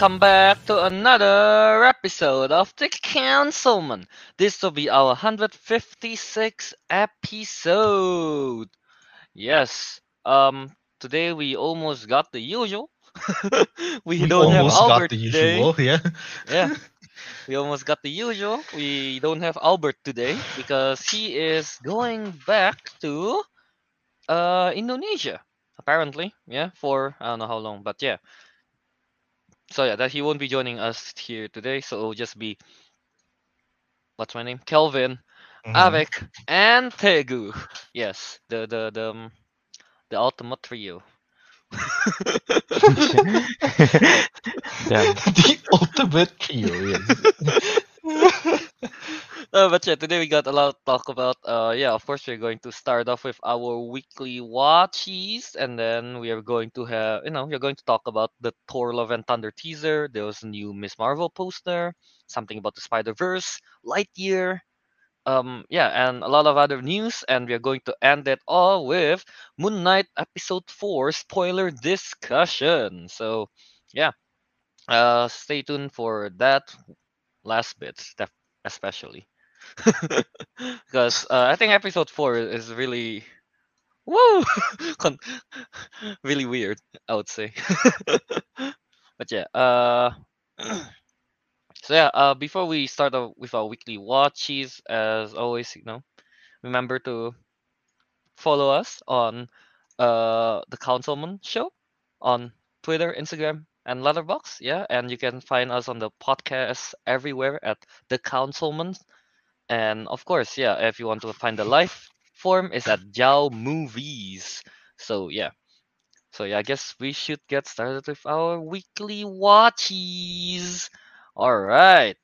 Welcome back to another episode of The Councilmen. This will be our 156th episode. Yes. Um today we almost got the usual. we, We don't have almost got Albert the today. usual, yeah. Yeah. We almost got the usual. We don't have Albert today because he is going back to uh Indonesia. Apparently. Yeah, for I don't know how long, but yeah. So yeah, that he won't be joining us here today, so it'll just be what's my name? Kelvin, Mhm. Ariq, and Teguh. Yes, the the the um, the ultimate trio. Damn. the ultimate trio, yes. Uh, but yeah, today we got a lot to talk about. Uh, yeah, of course we're going to start off with our weekly watchies, and then we are going to have, you know, we're going to talk about the Thor: Love and Thunder teaser. There was a new Miss Marvel poster, something about the Spider Verse, Lightyear, um, yeah, and a lot of other news. And we are going to end it all with Moon Knight Episode Four spoiler discussion. So, yeah, uh, stay tuned for that last bit, def- especially because uh, I think episode four is really woo really weird. I would say, but yeah. Uh, so yeah. Uh, before we start off with our weekly watches, as always, you know, remember to follow us on uh the Councilmen Show on Twitter, Instagram, and Letterboxd. Yeah, and you can find us on the podcast everywhere at the Councilmen. And of course, yeah, if you want to find the live form, is at JAW Movies. So yeah. So yeah, I guess we should get started with our weekly watchies. All right.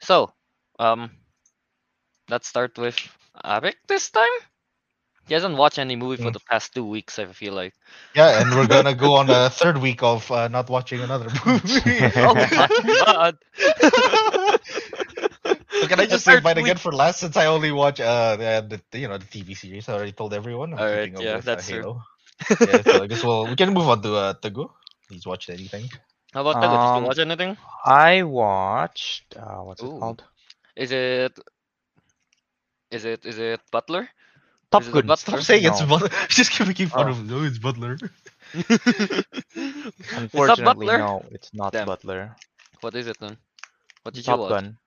So, um, let's start with Ariq this time. He hasn't watched any movie for Mm. the past two weeks. I feel like. Yeah, and we're gonna go on a third week of uh, not watching another movie. oh my god! So can I just say third mine week- again for last since I only watch uh the, the you know the TV series I already told everyone. I'm Alright, yeah, with, that's uh, true. Halo. yeah, so I guess we'll we can move on to uh Teguh. He's watched anything. How about that? Did Um, you watch anything? I watched uh what's Ooh. it called? Is it? Is it? Is it Butler? Top Gun. Butler? Stop saying it's Butler. Just keep making fun Oh. of him. No, it's Butler. Unfortunately, Butler? no, it's not Damn. Butler. what is it then? What did you watch? Top? Gun.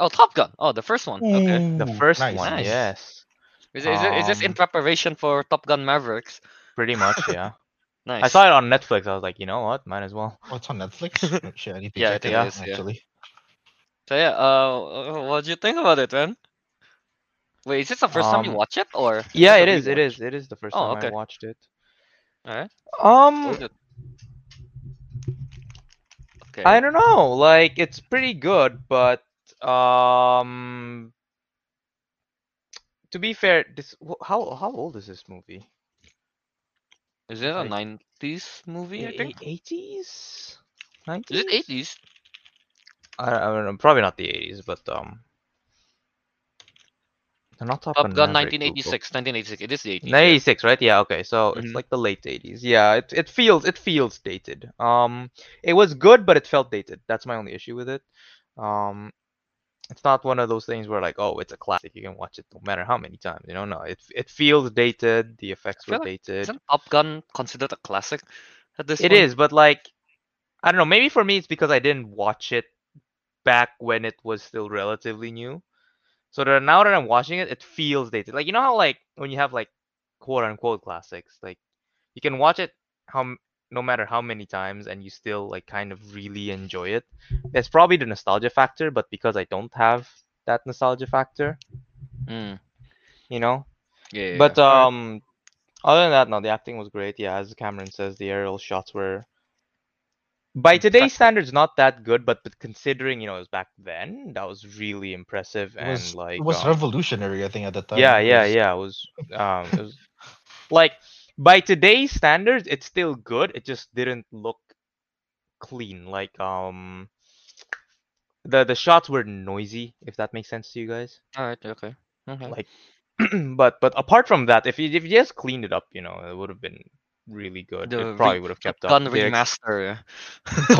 Oh, Top Gun. Oh, the first one. Okay. The first nice, one, nice. yes. Is it, is, it, is this in Um, preparation for Top Gun Mavericks? Pretty much, yeah. Nice. I saw it on Netflix. I was like, you know what? Might as well. Oh, on Netflix. Oh, Shit, I need to Yeah, check it it out is, yeah. actually. So yeah. Uh, what do you think about it, man? Wait, is this the first time you Um, watch it, or? Yeah, it is. It is. It is the first Oh, time okay. I watched it. All right. Um, is? Okay. I don't know. Like, it's pretty good, but um, to be fair, this wh- how how old is this movie? Is it a nineties movie? I think. Eighties, Is nineties. it eighties? I, I don't know. Probably not the eighties, but um, they're not Top, Top Gun, Maverick, 1986. 1986. It is the 80s. yeah. right? Yeah, okay. So Mhm. it's like the late 80s. Yeah, it it feels it feels dated. Um it was good but it felt dated. That's my only issue with it. Um it's not one of those things where like, oh, it's a classic. You can watch it no matter how many times. You know, no. It it feels dated. The effects were like- dated. Isn't Top Gun considered a classic at this It point? is, but like I don't know, maybe for me it's because I didn't watch it back when it was still relatively new. So that now that I'm watching it, it feels dated. Like you know how like when you have like quote unquote classics, like you can watch it how no matter how many times and you still like kind of really enjoy it. It's probably the nostalgia factor, but because I don't have that nostalgia factor, Mm, you know. yeah, yeah, But yeah. Um, other than that, no, the acting was great. Yeah, as Cameron says, the aerial shots were, by today's standards, not that good. But but considering you know it was back then, that was really impressive It and was like it was um, revolutionary, I think, at the time. yeah, yeah, yeah. It was um, it was like by today's standards, it's still good. It just didn't look clean. Like um, the the shots were noisy. If that makes sense to you guys. All right. Okay. Mhm. like but but apart from that if you if you just cleaned it up you know it would have been really good. The it probably would have kept up. Gun remaster.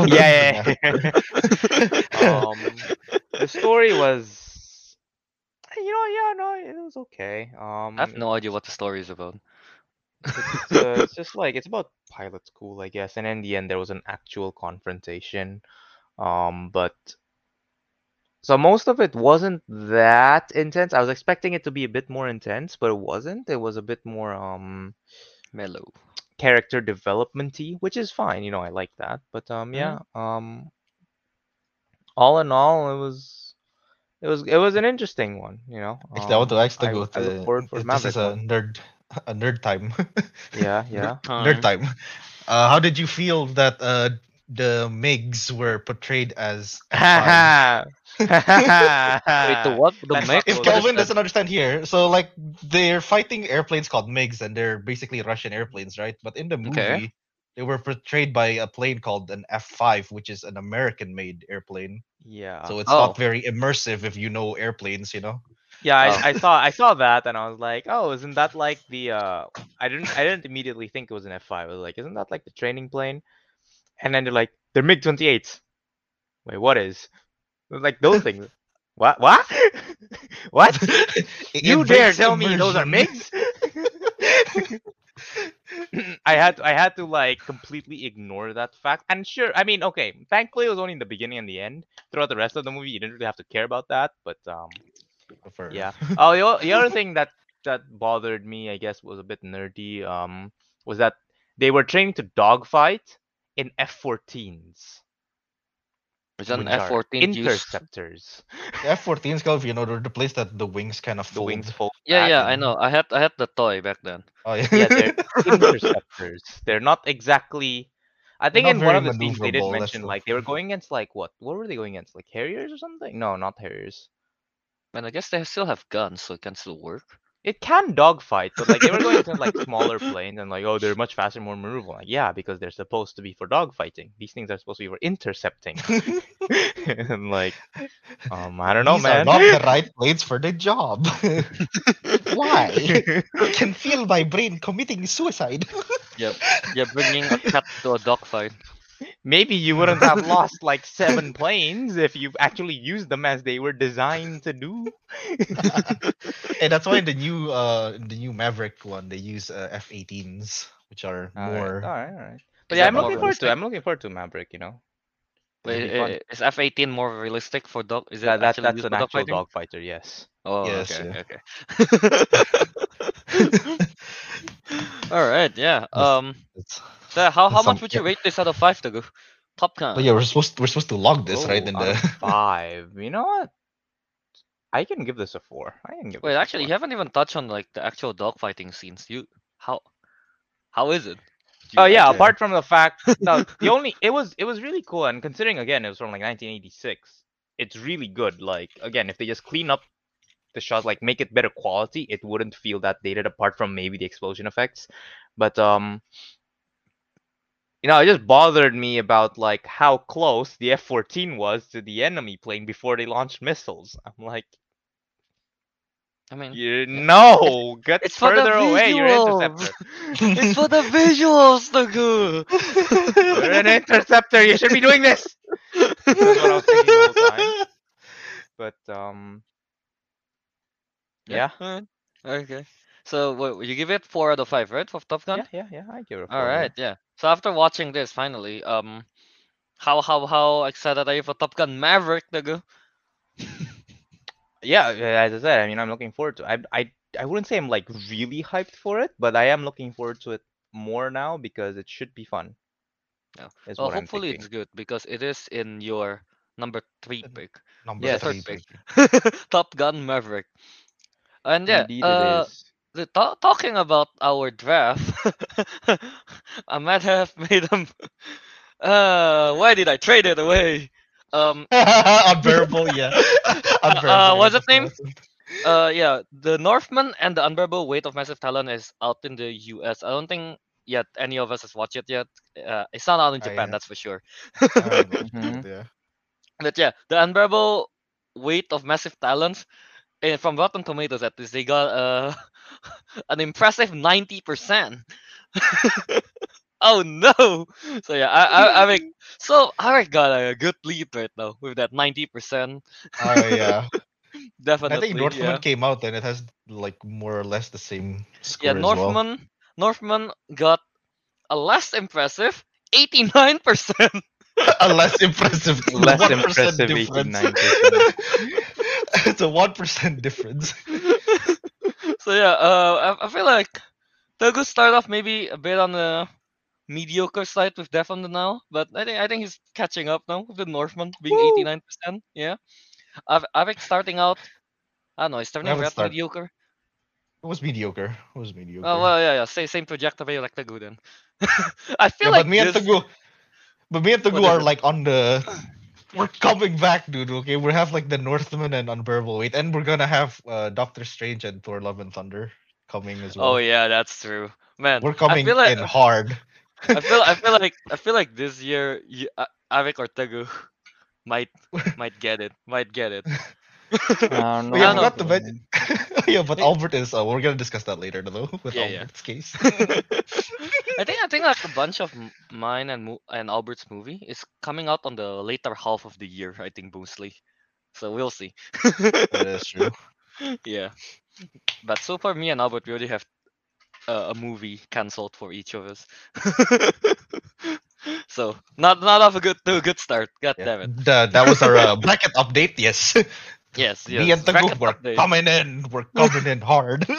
yeah, yeah. yeah. um, the story was, you know, yeah, no, it was okay. Um, I have no idea what the story is about. it's, uh, it's just like it's about pilot school, I guess. And in the end, there was an actual confrontation. Um, but so most of it wasn't that intense. I was expecting it to be a bit more intense, but it wasn't. It was a bit more um Mellow. Character developmenty, which is fine. You know, I like that. But um, yeah. Um, all in all, it was. It was it was an interesting one, you know. Actually, I want to Um, ask the I- goat. I look uh, forward for this Maverick is a one. nerd, a nerd time. Yeah, yeah. nerd time. Uh, how did you feel that uh, the MiGs were portrayed as F5? Wait, the what? The That's mech? if Kelvin doesn't understand here, so like they're fighting airplanes called MiGs, and they're basically Russian airplanes, right? But in the movie, Okay. they were portrayed by a plane called an F5, which is an American-made airplane. yeah. So it's Oh. not very immersive if you know airplanes, you know. Yeah, I, Oh. I saw I saw that and I was like, oh, isn't that like the uh I didn't I didn't immediately think it was an F five. I was like, isn't that like the training plane? And then they're like, they're MiG twenty eights. Wait, what is? Like those things. What what? what? You dare tell me those are immersion. MiGs? I had I had to like completely ignore that fact. And sure, I mean, okay, thankfully it was only in the beginning and the end. Throughout the rest of the movie, you didn't really have to care about that. But um For- yeah. Oh, the, the other thing that that bothered me, I guess, was a bit nerdy. Um, was that they were training to dogfight in F-14s, Is that an which are F-14 used? interceptors. The F-14s, Kelv, you know, they're the place that the wings kind of The fold. wings fold. Yeah, back yeah, I and- know. I had I had the toy back then. Oh yeah. Yeah, they're interceptors. They're not exactly. I think not in one very of the scenes they did maneuverable, that's mention the- like they were going against like what? What were they going against? Like Harriers or something? No, not Harriers. And I guess they still have guns, so it can still work. It can dogfight, but like they were going to like smaller planes and like oh they're much faster, more maneuverable. Like yeah, because they're supposed to be for dogfighting. These things are supposed to be for intercepting. and like, um, I don't know, These man. are not the right planes for the job. Why? I can feel my brain committing suicide. Yep. Yeah, bringing a cat to a dogfight. Maybe you wouldn't have lost like seven planes if you actually used them as they were designed to do. and that's why the new uh the new Maverick one they use uh, F-18s, which are Alright, more. alright, alright. But yeah, I'm looking forward to. I'm looking forward to Maverick. You know, It'll Wait, be fun. i- is F-18 more realistic for dog? Is that, that that's an for actual dogfighting? dogfighter. Yes. Oh, Yes, okay, yeah. okay. All right, yeah. Um, It's- so how how some- much would you rate this out of five, Teguh? Top Gun. But yeah, we're supposed we're supposed to log this right Oh, in out the. five. You know what? I can give this a four. I can give. Wait, this a actually, you haven't even touched on like the actual dogfighting scenes. You how how is it? Oh like yeah, it? apart from the fact no, the only it was it was really cool and considering again it was from like 1986, it's really good. Like again, if they just clean up the shots, like make it better quality, it wouldn't feel that dated apart from maybe the explosion effects. But um you know, it just bothered me about like how close the F-14 was to the enemy plane before they launched missiles. I'm like, I mean, you no, get it's further away. You're an interceptor. it's for the visuals, Teguh. You're an interceptor. You should be doing this. That's what I was thinking the whole time. But um, yeah, alright, Okay. So what you give it four out of five, right, for Top Gun? yeah, yeah, yeah. I give it a four. All yeah. yeah. So after watching this, finally, um, how how how excited are you for Top Gun Maverick, Teguh? Yeah, yeah, as I said, I mean, I'm looking forward to. I I I wouldn't say I'm like really hyped for it, but I am looking forward to it more now because it should be fun. Yeah. Well, hopefully it's good because it is in your number three pick, Number three Third pick. Top Gun Maverick. And yeah, Indeed, uh, it is. The, ta- talking about our draft, I might have made them. Uh, why did I trade it away? Um, Unbearable, yeah. Unbearable. uh, what's yeah, its name? uh, yeah, the Northman and the Unbearable Weight of Massive Talent is out in the U.S. I don't think yet any of us has watched it yet. Uh, it's not out in I Japan, have. that's for sure. I haven't watched Mhm. yeah. But yeah, the Unbearable Weight of Massive Talents. eh, from Rotten Tomatoes, at least they got uh, an impressive ninety percent. Oh no! So yeah, I I, I mean, so Ariq got a good lead right now with that ninety percent. Oh yeah. Definitely. I think Northman yeah. came out and it has like more or less the same score Yeah, as well. Northman Northman got a less impressive eighty nine percent. a less impressive, Less impressive difference. 89%. it's a one percent difference. So yeah, uh, I, I feel like Teguh started off maybe a bit on the mediocre side with Death on the Nile, but I think I think he's catching up now with the Northman being eighty nine percent. Yeah, I've I've starting out. I don't know. He's starting out start- mediocre. It was mediocre. It was mediocre. Oh well, yeah, yeah. Same same trajectory like Teguh then. I feel yeah, like but me and this- Teguh, but me and Teguh Whatever. are like on the. We're coming back, dude. Okay, we have like the Northman and Unbearable Weight, and we're gonna have uh, Doctor Strange and Thor: Love and Thunder coming as well. Oh yeah, that's true, man. we're coming I feel like in hard. I feel I feel like I feel like this year you, uh, Ariq or might might get it. Might get it. I don't yeah, I I to mention. yeah, but Albert is. Uh, we're gonna discuss that later, though, with Yeah, yeah. Albert's case. I think I think like a bunch of mine and and Albert's movie is coming out on the later half of the year. I think mostly, so we'll see. that is true. yeah, but so far me and Albert we already have uh, a movie cancelled for each of us. so not not off a good to a good start. God Yeah. damn it. The- that was our uh, bracket update. Yes. Yes, yes. Me and Teguh, bracket we're update. coming in. We're coming in hard.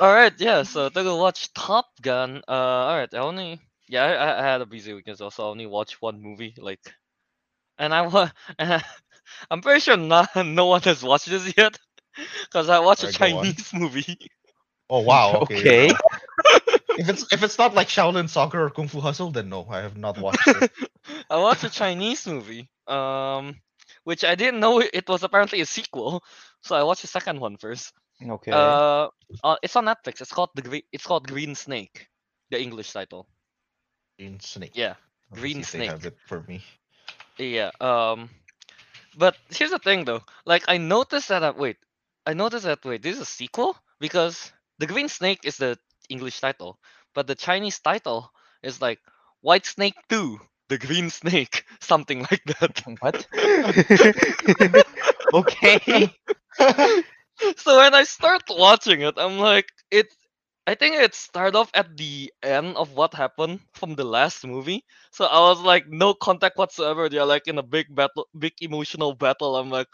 All right, yeah. So to go watch Top Gun. Uh, all right. I only yeah, I, I- I had a busy weekend, so I only watched one movie. Like, and I wa- I'm pretty sure not no one has watched this yet, because I watched a Alright, go on. Chinese movie. oh wow. Okay. Okay. If it's if it's not like Shaolin Soccer or Kung Fu Hustle, then no, I have not watched it. I watched a Chinese movie. Um, which I didn't know it was apparently a sequel, so I watched the second one first. Okay. Uh, uh, it's on Netflix. It's called the Green. It's called Green Snake, the English title. Green Snake. Yeah. Green if they have Snake. it for me. Yeah. Um, but here's the thing though. Like I noticed that. Uh, wait, I noticed that. Wait, this is a sequel because the Green Snake is the English title, but the Chinese title is like White Snake Two, the Green Snake, something like that. what? okay. so when I start watching it, I'm like, it. I think it started off at the end of what happened from the last movie. So I was like, no contact whatsoever. They're like in a big battle, big emotional battle. I'm like,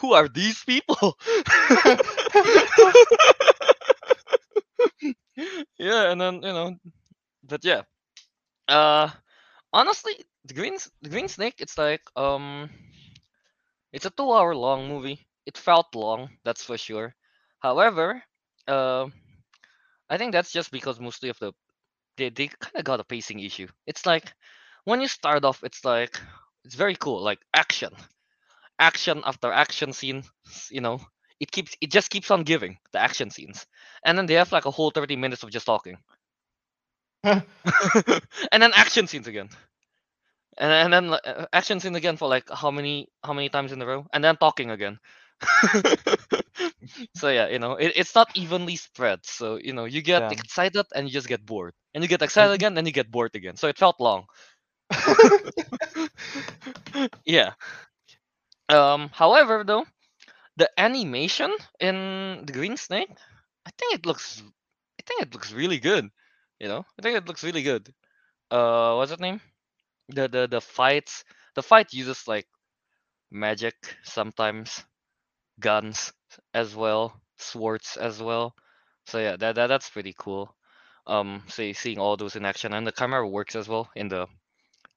who are these people? yeah, and then you know, but yeah. Uh, honestly, the green the Green Snake, it's like um, it's a two-hour long movie. It felt long, that's for sure. However, uh, I think that's just because mostly of the they they kind of got a pacing issue. It's like when you start off, it's like it's very cool, like action, action after action scene. You know, it keeps it just keeps on giving the action scenes, and then they have like a whole thirty minutes of just talking, and then action scenes again. And, and then uh, action scene again for like how many how many times in a row? And then talking again. So yeah you know it, it's not evenly spread. So you know you get Yeah. excited and you just get bored. And you get excited again then you get bored again. So it felt long. Yeah. Um however though the animation in the green snake i think it looks i think it looks really good you know? I think it looks really good. Uh what's it name? The the the fights the fight uses like magic sometimes guns as well swords as well. So yeah that, that that's pretty cool. Um see seeing all those in action and the camera works as well in the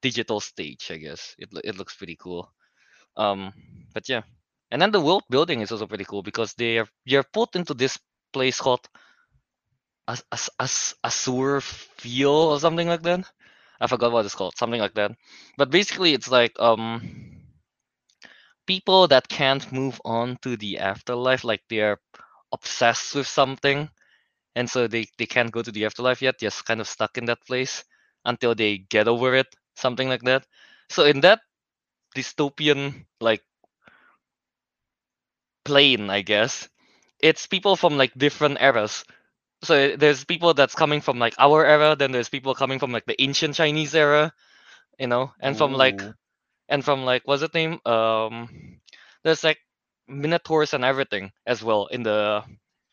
digital stage i guess. It, it looks pretty cool. Um but yeah. And then the world building is also pretty cool because they are you're put into this place called as a, as Asur Feel or something like that. I forgot what it's called, something like that. But basically, it's like um people that can't move on to the afterlife, like they're obsessed with something, and so they they can't go to the afterlife yet. Just kind of stuck in that place until they get over it, something like that. So in that dystopian like plane, I guess, it's people from like different eras so there's people that's coming from like our era, then there's people coming from like the ancient Chinese era, you know, and from like and from like what's it name? Um, there's like minotaurs and everything as well in the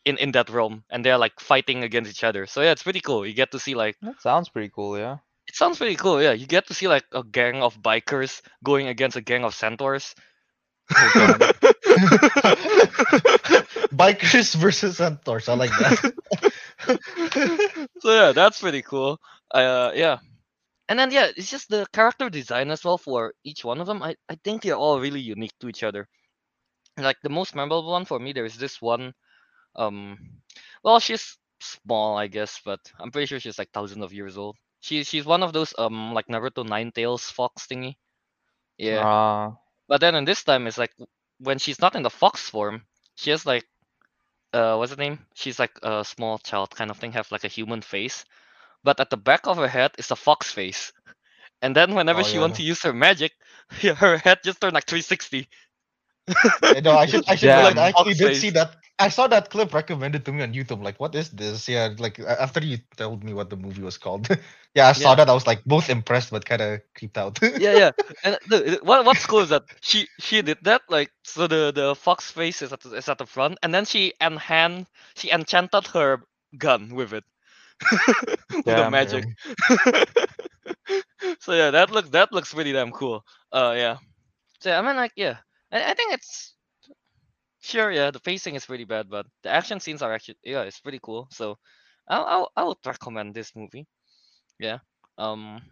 in in that realm, and they're like fighting against each other. So yeah, it's pretty cool. You get to see like That sounds pretty cool, yeah. it sounds pretty cool. Yeah, you get to see like a gang of bikers going against a gang of centaurs. Bikers versus centaurs. I like that. so yeah, that's pretty cool. Uh, yeah, and then yeah, it's just the character design as well for each one of them. I I think they're all really unique to each other. Like the most memorable one for me, there is this one. Um, well, she's small, I guess, but I'm pretty sure she's like thousands of years old. She she's one of those um like Naruto Nine Tails fox thingy. Yeah. Ah, But then in this time, it's like when she's not in the fox form, she has like, uh, what's the name? She's like a small child kind of thing, have like a human face, but at the back of her head is a fox face. And then whenever Oh, she yeah, wants to use her magic, her head just turned like 360. I know. I should. I should. Like, I actually did see that. I saw that clip recommended to me on YouTube. Like, what is this? Yeah. Like after you told me what the movie was called. yeah, I saw Yeah. that. I was like both impressed but kind of creeped out. yeah, yeah. And the, what what's cool is that she she did that like so the the fox face is at the, is at the front, and then she enhan she enchanted her gun with it with the magic. so yeah, that looks that looks really damn cool. Uh, yeah. So I mean, like, yeah, I, I think it's sure. Yeah, the pacing is really bad, but the action scenes are actually yeah, it's pretty cool. So I'll I'll I would recommend this movie. Yeah. Um.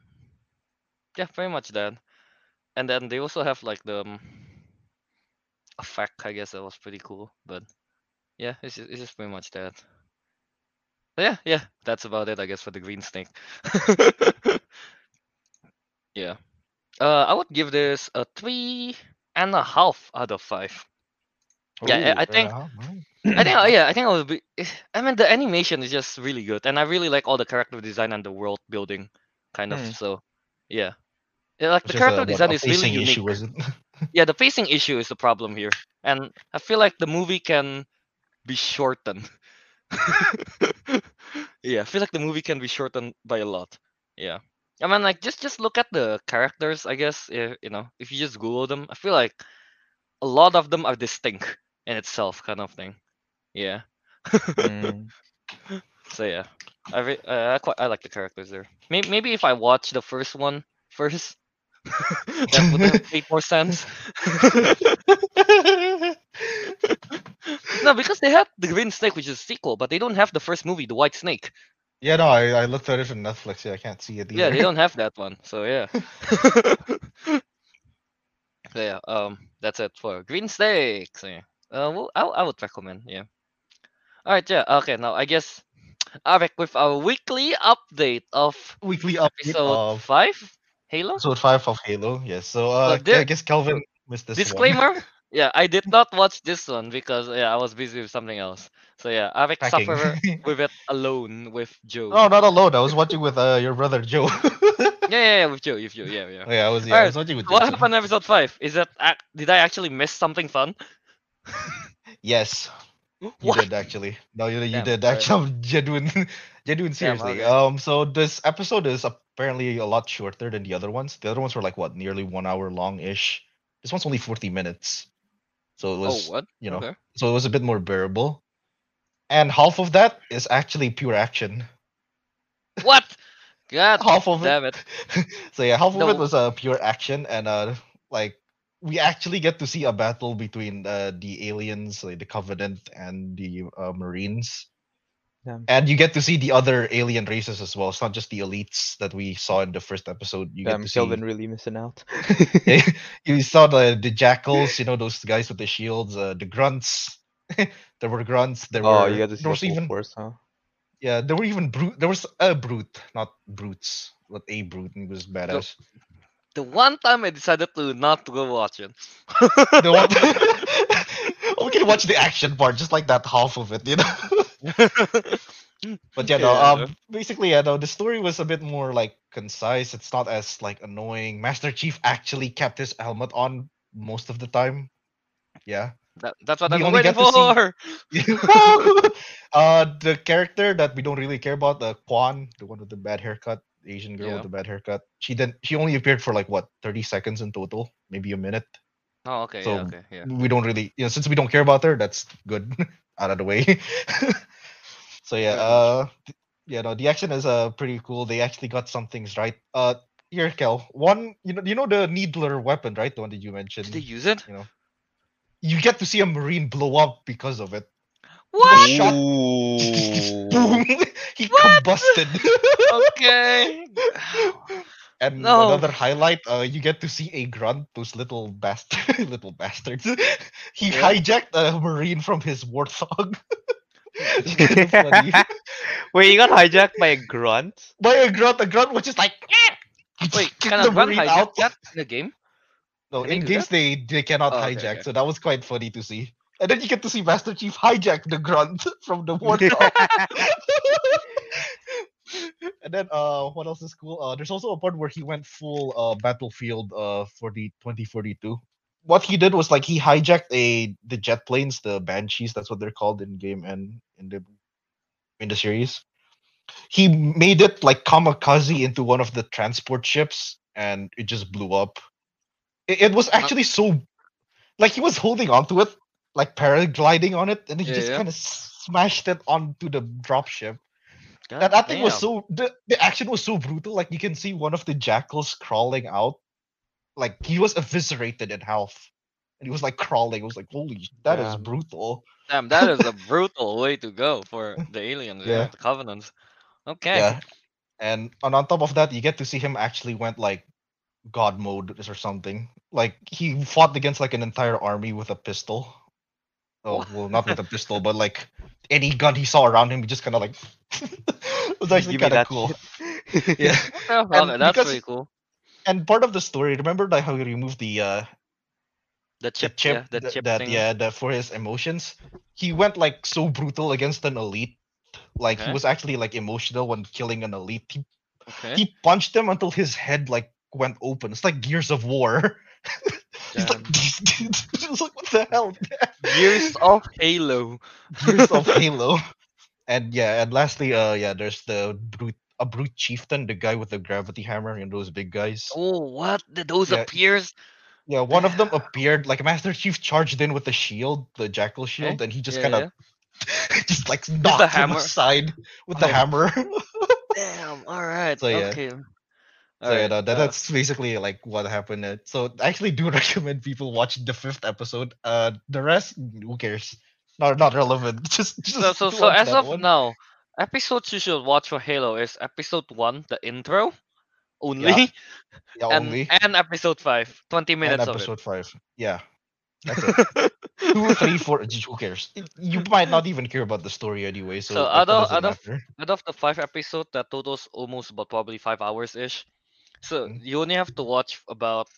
Yeah, pretty much that. And then they also have like the um, effect. I guess that was pretty cool, but yeah, it's just, it's just pretty much that. But yeah, yeah, that's about it, I guess, for the green snake. yeah. Uh, I would give this a three and a half out of five. Yeah, I- I think- uh. I think, yeah, I think I would be. I mean, the animation is just really good, and I really like all the character design and the world building, kind of. Hmm. So, yeah, yeah, like It's the just a- character design a is really unique. issue? Yeah, the pacing issue is the problem here, and I feel like the movie can be shortened. yeah, I feel like the movie can be shortened by a lot. Yeah, I mean, like just just look at the characters. I guess eh, you know if you just Google them, I feel like a lot of them are distinct in itself, kind of thing. Yeah. Mm. So yeah, I re- uh, I quite I like the characters there. Maybe maybe if I watch the first one first, that would made more sense. no, because they had the Green Snake, which is a sequel, but they don't have the first movie, the White Snake. Yeah, no, I, I looked at it on Netflix. Yeah, I can't see it either. Yeah, they don't have that one. So yeah. so yeah, um, that's it for Green Snake. So yeah, uh, well, I I would recommend. Yeah. All right. Yeah. Okay. Now I guess. Ariq with our weekly update of Weekly update episode of five, Halo. episode five of Halo. Yes. So uh, there- I guess Kelvin missed this one. Disclaimer. Yeah, I did not watch this one because yeah, I was busy with something else. So yeah, Ariq Packing. suffer with it alone with Joe. no, not alone. I was watching with uh, your brother Joe. Yeah, yeah, yeah, with Joe, with Joe. Yeah, yeah. yeah, I was. Yeah, I was watching with. What Joe. happened in episode five? Is that ac- did I actually miss something fun? Yes, you What? did actually. No, you, you Damn, did. Actually, I'm genuine, genuine. Seriously. okay. Um, so this episode is apparently a lot shorter than the other ones. The other ones were like what, nearly one hour long ish. This one's only forty minutes. So it was, oh, what? you know, Okay. so it was a bit more bearable. And half of that is actually pure action. What? God Half of it damn it. so yeah, half of it No. was uh, pure action, and uh, like we actually get to see a battle between uh, the aliens, like the Covenant, and the uh, Marines, Damn. and you get to see the other alien races as well. It's not just the elites that we saw in the first episode. You Damn, get to Kelvin see really missing out. you saw the the jackals, you know those guys with the shields, uh, the grunts. there were grunts. There oh, were you got to see there was even force, huh? yeah there were even brute. There was a brute, not brutes, but a brute, and he was badass. The one time I decided to not to go watch it. the one okay watch the action part just like that half of it you know but yeah, no, Yeah. um basically yeah no the story was a bit more like concise it's not as like annoying master chief actually kept his helmet on most of the time yeah That, that's what We I'm only waiting get to see- for. uh, the character that we don't really care about, the Kwan, the one with the bad haircut, the Asian girl Yeah. with the bad haircut. She didn't. She only appeared for like what, thirty seconds in total, maybe a minute. Oh, okay, So, yeah, okay, yeah. We don't really, you know, since we don't care about her, that's good out of the way. so yeah, Pretty much. uh, th- yeah, no, the action is uh pretty cool. They actually got some things right. Uh, here, Kel, one, you know, you know the needler weapon, right? The one that you mentioned. Did they use it? You know, you get to see a marine blow up because of it. What? shot- Boom! he What? combusted. okay. and No. another highlight, uh, you get to see a grunt, those little bastard, little bastards. he Yeah. hijacked a marine from his warthog. Wait, you got hijacked by a grunt? By a grunt, a grunt was just like. Wait, can the a run marine hijack out. that in the game? No, Can in games they they cannot Oh, okay, hijack, okay. so that was quite funny to see. And then you get to see Master Chief hijack the grunt from the warthog. And then uh what else is cool? Uh there's also a part where he went full uh battlefield uh for the 2042 what he did was like he hijacked a the jet planes the banshees that's what they're called in game and in the in the series. He made it like kamikaze into one of the transport ships and it just blew up. It, it was actually so like he was holding onto it like paragliding on it and he Yeah, just yeah. kind of smashed it onto the drop ship God that, that thing was so the, the action was so brutal like you can see one of the jackals crawling out. Like he was eviscerated in half and he was like crawling. It was like holy that is brutal. Damn, that is a brutal way to go for the aliens, yeah, the covenants. Okay. yeah. And, and on top of that you get to see him actually went like god mode or something. Like he fought against like an entire army with a pistol oh well not with a pistol but like any gun he saw around him he just kind of like it was actually kind of cool yeah Oh, And that's because- pretty cool. and part of the story remember like how he removed the uh The the chip, chip, yeah, the th- chip that thing. yeah that for his emotions he went like so brutal against an elite like Okay. he was actually like emotional when killing an elite he, Okay. he punched him until his head like went open it's like gears of war He's like, it's like what the hell Years of Halo. gears of halo and yeah and lastly uh yeah there's the brute a brute chieftain the guy with the gravity hammer and those big guys Oh, what? Did those Yeah, appears? Yeah, one of them appeared like Master Chief charged in with the shield, the jackal shield, and he just yeah, kind of just like knocked him hammer. aside with the Oh. hammer. Damn. All right. So, yeah. Okay. So Alright, yeah, no, that, uh, that's basically like what happened. uh, So I actually do recommend people watch the fifth episode. Uh, the rest, who cares? Not not relevant. Just just so so so as of one. now, episodes you should watch for Halo is episode one, the intro, only, yeah, and only and episode five, 20 and minutes of episode five. Yeah, that's it. Two, three, four. j- Who cares? You might not even care about the story anyway. So, So out of- out of- Out of the five episode, that totals almost about probably five hours ish. So Mhm. you only have to watch about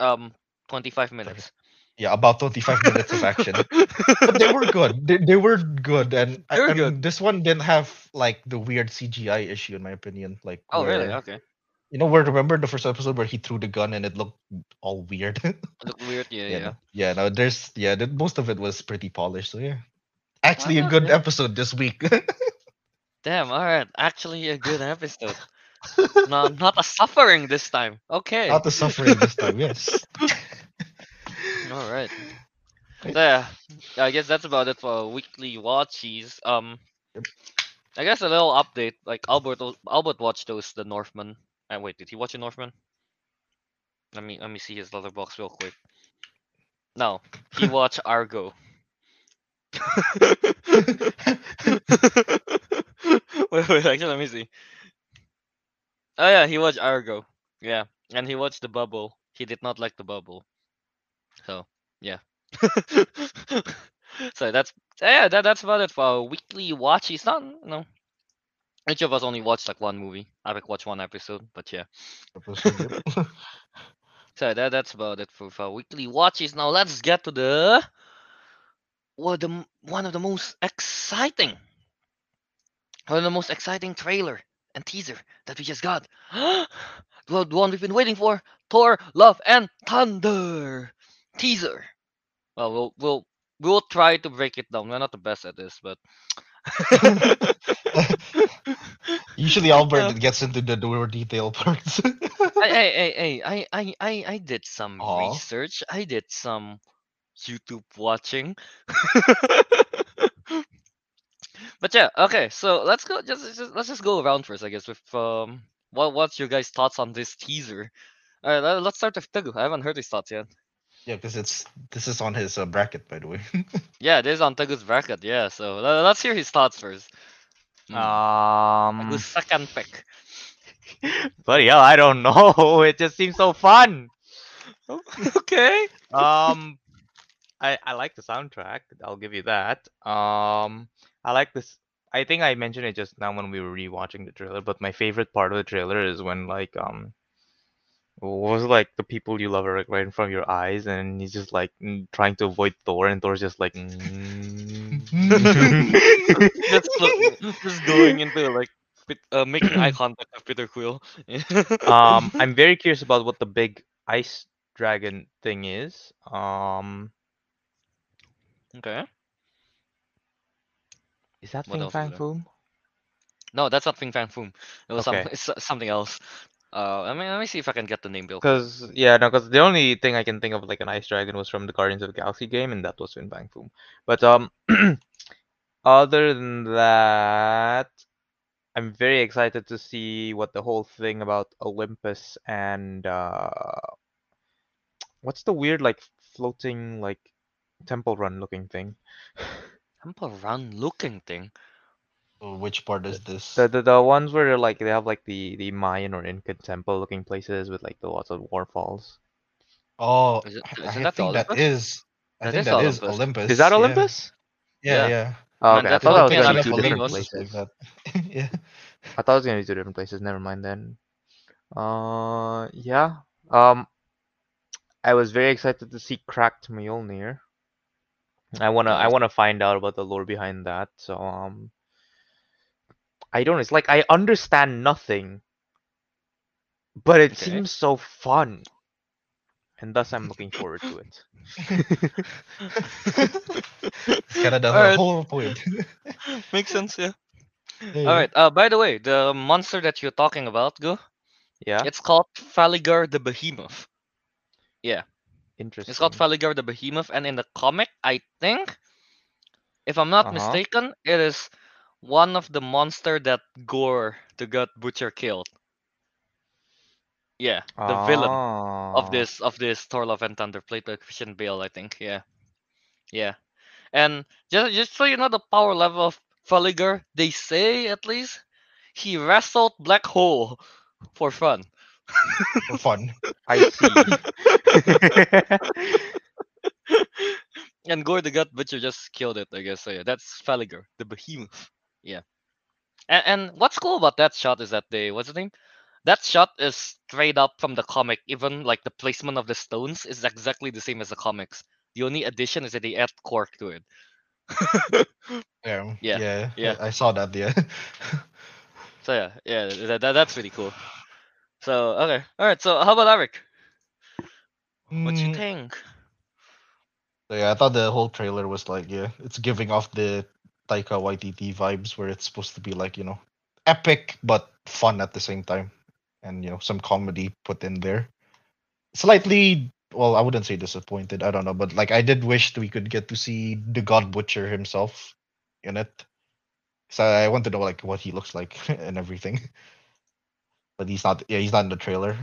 um 25 minutes. Yeah, about twenty-five minutes of action. but they were good. They, they were good, and, They were and good. this one didn't have like the weird CGI issue, in my opinion. Like, Oh really? Okay. You know, where remember the first episode where he threw the gun and it looked all weird. Look weird. Yeah, yeah. yeah, yeah. No, there's yeah, the, most of it was pretty polished. So yeah, actually a good yeah. episode this week. Damn. All right. Actually, a good episode. no, not a suffering this time. Okay. Not the suffering this time. Yes. All right. So, yeah, I guess that's about it for weekly watchies. Um. I guess a little update. Like Albert, Albert watched those the Northman. And wait, did he watch the Northman? Let me let me see his Letterboxd real quick. No, he watched Argo. wait, wait, actually, let me see. Oh yeah, he watched Argo. Yeah, and he watched the Bubble. He did not like the Bubble. So yeah. so that's yeah, that, that's about it for our weekly watch. It's not know. Each of us only watched like one movie. I like watch one episode, but yeah. So that that's about it for, for our weekly watches. Now let's get to the well, the one of the most exciting, one of the most exciting trailer and teaser that we just got. the one- we've been waiting for: Thor: Love and Thunder teaser. Well, we'll we'll we will try to break it down. We're not the best at this, but Usually Albert Yeah. gets into the more detail parts. hey, hey, hey, hey, I, I, I, I did some Aw. research. I did some YouTube watching. but yeah, okay. So let's go. Just, just let's just go around first, I guess. With um, what what's your guys' thoughts on this teaser? All right, let- let's start with Teguh. I haven't heard his thoughts yet. yeah, because it's this is on his uh, bracket, by the way. Yeah, this is on Teguh's bracket. Yeah, so let, let's hear his thoughts first. Hmm, Um, Teguh's second pick. bloody hell, I don't know. It just seems so fun. okay. Um, I I like the soundtrack. I'll give you that. Um, I like this. I think I mentioned it just now when we were rewatching the trailer. But my favorite part of the trailer is when like um, what was it, like the people you love are like right in front of your eyes, and he's just like trying to avoid Thor, and Thor's just like. mm. just, just going into like uh, making eye contact with Peter Quill. um, I'm very curious about what the big ice dragon thing is. Um, okay. Is that What Fing Fang? Foom? No, that's not Fing Fang Foom. It was Okay. some, it's something else. Uh, I mean, let me see if I can get the name, Bill. Because yeah, no, because the only thing I can think of like an ice dragon was from the Guardians of the Galaxy game, and that was Fing Fang Foom. But um, other than that, I'm very excited to see what the whole thing about Olympus and uh, what's the weird like floating like temple run looking thing. Temple Run looking thing. Which part is this? The, the the ones where like they have like the the Mayan or Incan temple looking places with like the lots of waterfalls. oh, Is it- I- isn't I that think that is. I That think is that is Olympus. Olympus. Is that. Olympus? Yeah, Yeah. yeah. Oh, Man. I thought that was gonna at be two different places. like that. yeah. I thought it was gonna be two different places. Never mind then. Uh, yeah. Um, I was very excited to see Cracked Mjolnir. I wanna I wanna find out about the lore behind that. So um, I don't. It's like I understand nothing, but it Okay. seems so fun, and thus I'm looking forward to it. it's kind of the Alright. whole point. Makes sense, yeah. Yeah, All right. Uh, by the way, the monster that you're talking about, go. Yeah, It's called Falligar the Behemoth. Interesting. It's called Falligar the Behemoth, and in the comic, I think, if I'm not Uh-huh. mistaken, it is one of the monster that Gorr the God Butcher killed. Yeah, the villain Ah. of this of this Thor Love and Thunder played by Christian Bale, I think. Yeah, yeah. And just just so you know the power level of Falligar, they say at least he wrestled Black Hole for fun. For fun. I see. and Gorr the God Butcher just killed it, I guess. So yeah, that's Falligar, the behemoth. Yeah. And, and what's cool about that shot is that they what's the name? That shot is straight up from the comic. Even like the placement of the stones is exactly the same as the comics. The only addition is that they add Korg to it. Yeah. Yeah, Yeah. yeah. I I saw that. Yeah. so yeah, yeah, that, that, that's really cool. So okay, all right. So how about Ariq? What you Mm, think? so yeah, I thought the whole trailer was like, yeah, it's giving off the Taika Waititi vibes, where it's supposed to be like, you know, epic but fun at the same time, and you know, some comedy put in there. Slightly, well, I wouldn't say disappointed. I don't know, but like, I did wish that we could get to see the God Butcher himself in it. So I want to know like what he looks like and everything. But he's not. Yeah, he's not in the trailer.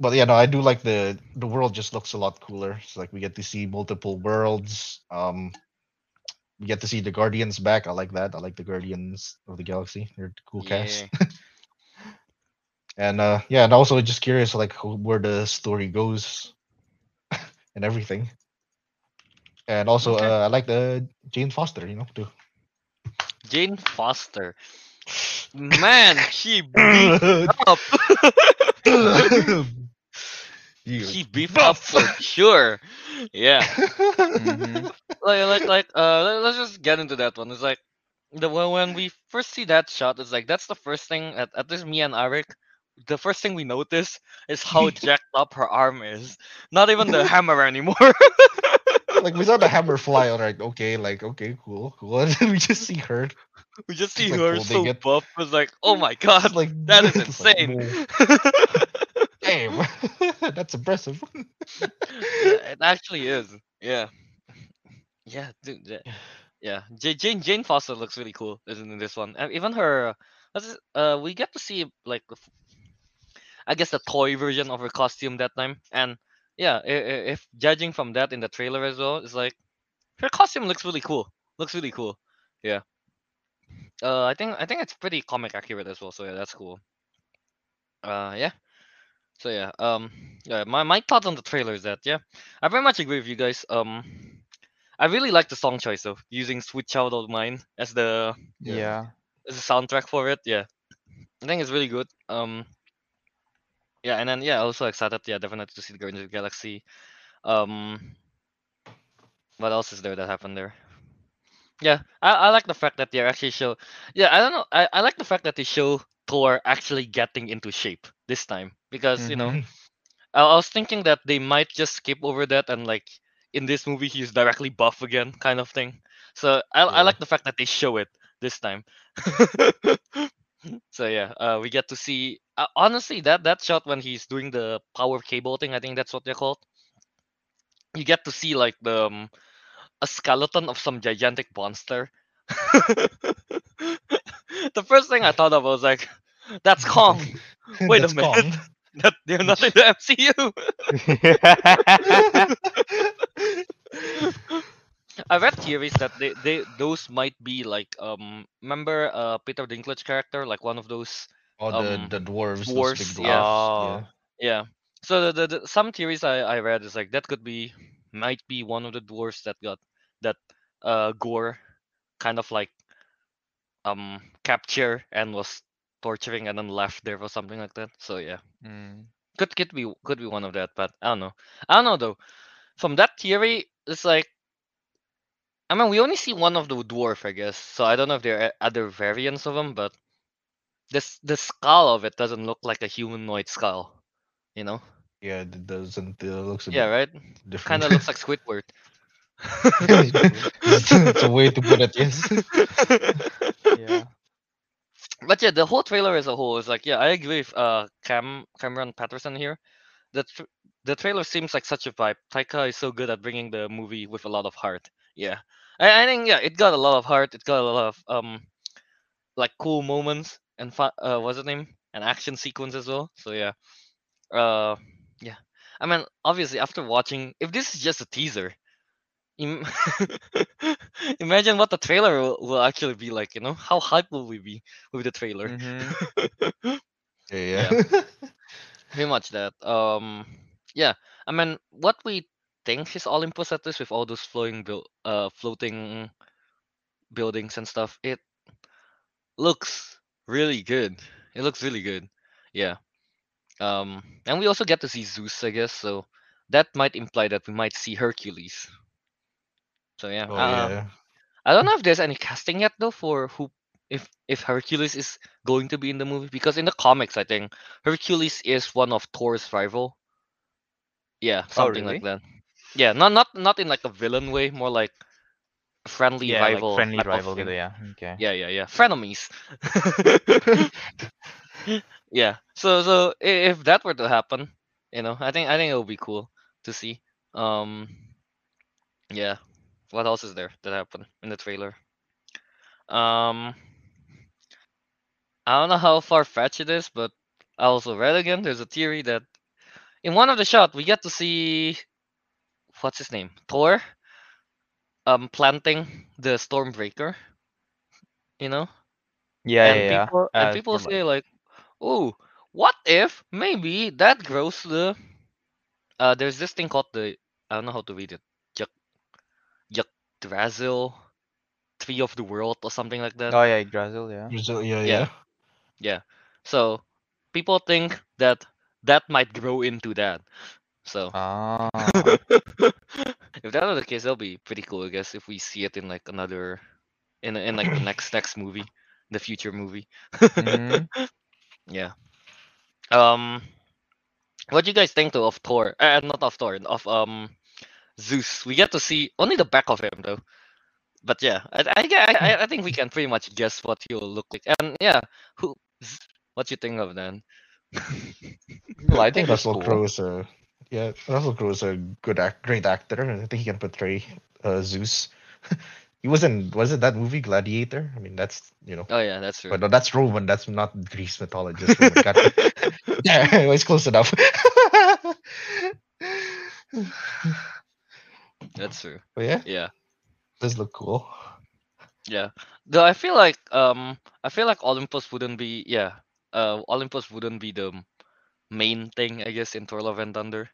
But yeah, no, I do like the the world. Just looks a lot cooler. It's like we get to see multiple worlds. Um, we get to see the Guardians back. I like that. I like the Guardians of the Galaxy. They're cool cast. and uh, yeah, and also just curious like where the story goes and everything. And also, Okay. uh, I like the Jane Foster. You know, too. Jane Foster. Man, she beat up. She beefed up for sure. Yeah. Mhm. Like like like uh let- let's just get into that one. It's like the when when we first see that shot, it's like that's the first thing at, at least me and Ariq, the first thing we notice is how jacked up her arm is. Not even the hammer anymore. like we saw the hammer fly. All right, okay, like okay, cool, cool. And then we just see her. We just see like her holding so it. buff. Was like, oh my god, like that is it's like, insane. Damn, that's impressive. Yeah, it actually is. Yeah. Yeah, dude. Yeah. yeah. J- Jane Jane Foster looks really cool, isn't in this one? Even her, uh, we get to see like, I guess the toy version of her costume that time, and yeah, if judging from that in the trailer as well, it's like her costume looks really cool. Looks really cool. Yeah. Uh, I think I think it's pretty comic accurate as well. So yeah, that's cool. Uh, yeah. So yeah, um, yeah, my my thoughts on the trailer is that yeah, I very much agree with you guys. Um, I really like the song choice of using "Sweet Child of Mine" as the Yeah. Yeah. as the soundtrack for it. Yeah, I think it's really good. Um, yeah, and then yeah, also excited. Yeah, definitely to see the Guardians of the Galaxy. Um, what else is there that happened there? Yeah, I, I like the fact that they're actually show. Yeah, I don't know. I, I like the fact that they show Thor actually getting into shape this time because you know Mhm. I, I was thinking that they might just skip over that and like in this movie he's directly buff again, kind of thing. So I, I like the fact that they show it this time. so yeah, uh, we get to see. Uh, honestly, that that shot when he's doing the power cable thing, I think that's what they're called. You get to see like the um, a skeleton of some gigantic monster. the first thing I thought of was like, "That's Kong." Wait a minute. Kong. That they're not in the MCU. I read theories that they, they those might be like um remember uh Peter Dinklage character like one of those Oh, the Um, the dwarves, those dwarves, big dwarves. yeah. Oh. yeah so the, the, the some theories I, I read is like that could be might be one of the dwarves that got that uh Gorr kind of like um capture and was torturing and then left there or something like that so yeah Mm. could could be could be one of that, but I don't know. I don't know though. From that theory, it's like I mean we only see one of the dwarf, I guess. So I don't know if there are other variants of them, but this the skull of it doesn't look like a humanoid skull. You know? Yeah, it doesn't uh, looks a Yeah, bit right. different. Kind of looks like Squidward. it's a way to put it. Yes. Yeah. but yeah, the whole trailer as a whole is like, yeah, I agree with uh Cam Cameron Patterson here. The tr- the trailer seems like such a vibe. Taika is so good at bringing the movie with a lot of heart. Yeah, I, I think yeah, it got a lot of heart. It got a lot of um, like cool moments and fun. Uh, what's the name? An action sequence as well. So yeah, uh, yeah. I mean, obviously, after watching, if this is just a teaser, im- imagine what the trailer will, will actually be like. You know, how hype will we be with the trailer? Mhm. Yeah, yeah. Pretty much that. Um, yeah. I mean, what we think is Olympus at this with all those flowing, buil- uh, floating buildings and stuff. It looks really good. It looks really good. Yeah. Um, and we also get to see Zeus, I guess. So that might imply that we might see Hercules. So yeah. oh uh, yeah. I don't know if there's any casting yet though for who if if Hercules is going to be in the movie because in the comics I think Hercules is one of Thor's rival. Yeah, something like that. Yeah, not not not in like a villain way, more like friendly yeah, rival. like friendly rival ya. Okay. Yeah, yeah, yeah. Frenemies. yeah. So so if that were to happen, you know, I think I think it would be cool to see. Um yeah. What else is there that happened in the trailer? Um I don't know how far fetched it is, but I also read again there's a theory that in one of the shot we get to see what's his name? Thor um planting the Stormbreaker. You know? Yeah, and yeah, yeah. people and Uh, people say like, "Oh, what if maybe that grows the uh there's this thing called the I don't know how to read it. Yak Yggdrasil Tree of the World or something like that. Oh yeah, Yggdrasil, yeah. Brazil, yeah, Yeah. yeah. Yeah. So people think that that might grow into that. So Ah. if that were the case, that'll be pretty cool, I guess, if we see it in like another in in like the next next movie, the future movie. Mhm. Yeah. Um, what do you guys think though of Thor? Uh, not of Thor, of um, Zeus. We get to see only the back of him though. But yeah, I I, I, I- I think we can pretty much guess what he will look like. And yeah, who? Z- What you think of then? Well, I I think think Russell cool. Crowe is a yeah. Russell Crowe is a good act, great actor, and I think he can portray uh, Zeus. he wasn't was it that movie Gladiator? I mean, that's you know, oh yeah, that's true. but no, that's Roman. That's not Greece mythologist. Yeah, it's close enough. That's true. but yeah, Yeah. does look cool. Yeah. Though I feel like um I feel like Olympus wouldn't be yeah. Uh Olympus wouldn't be the main thing, I guess, in Thor Love and Thunder.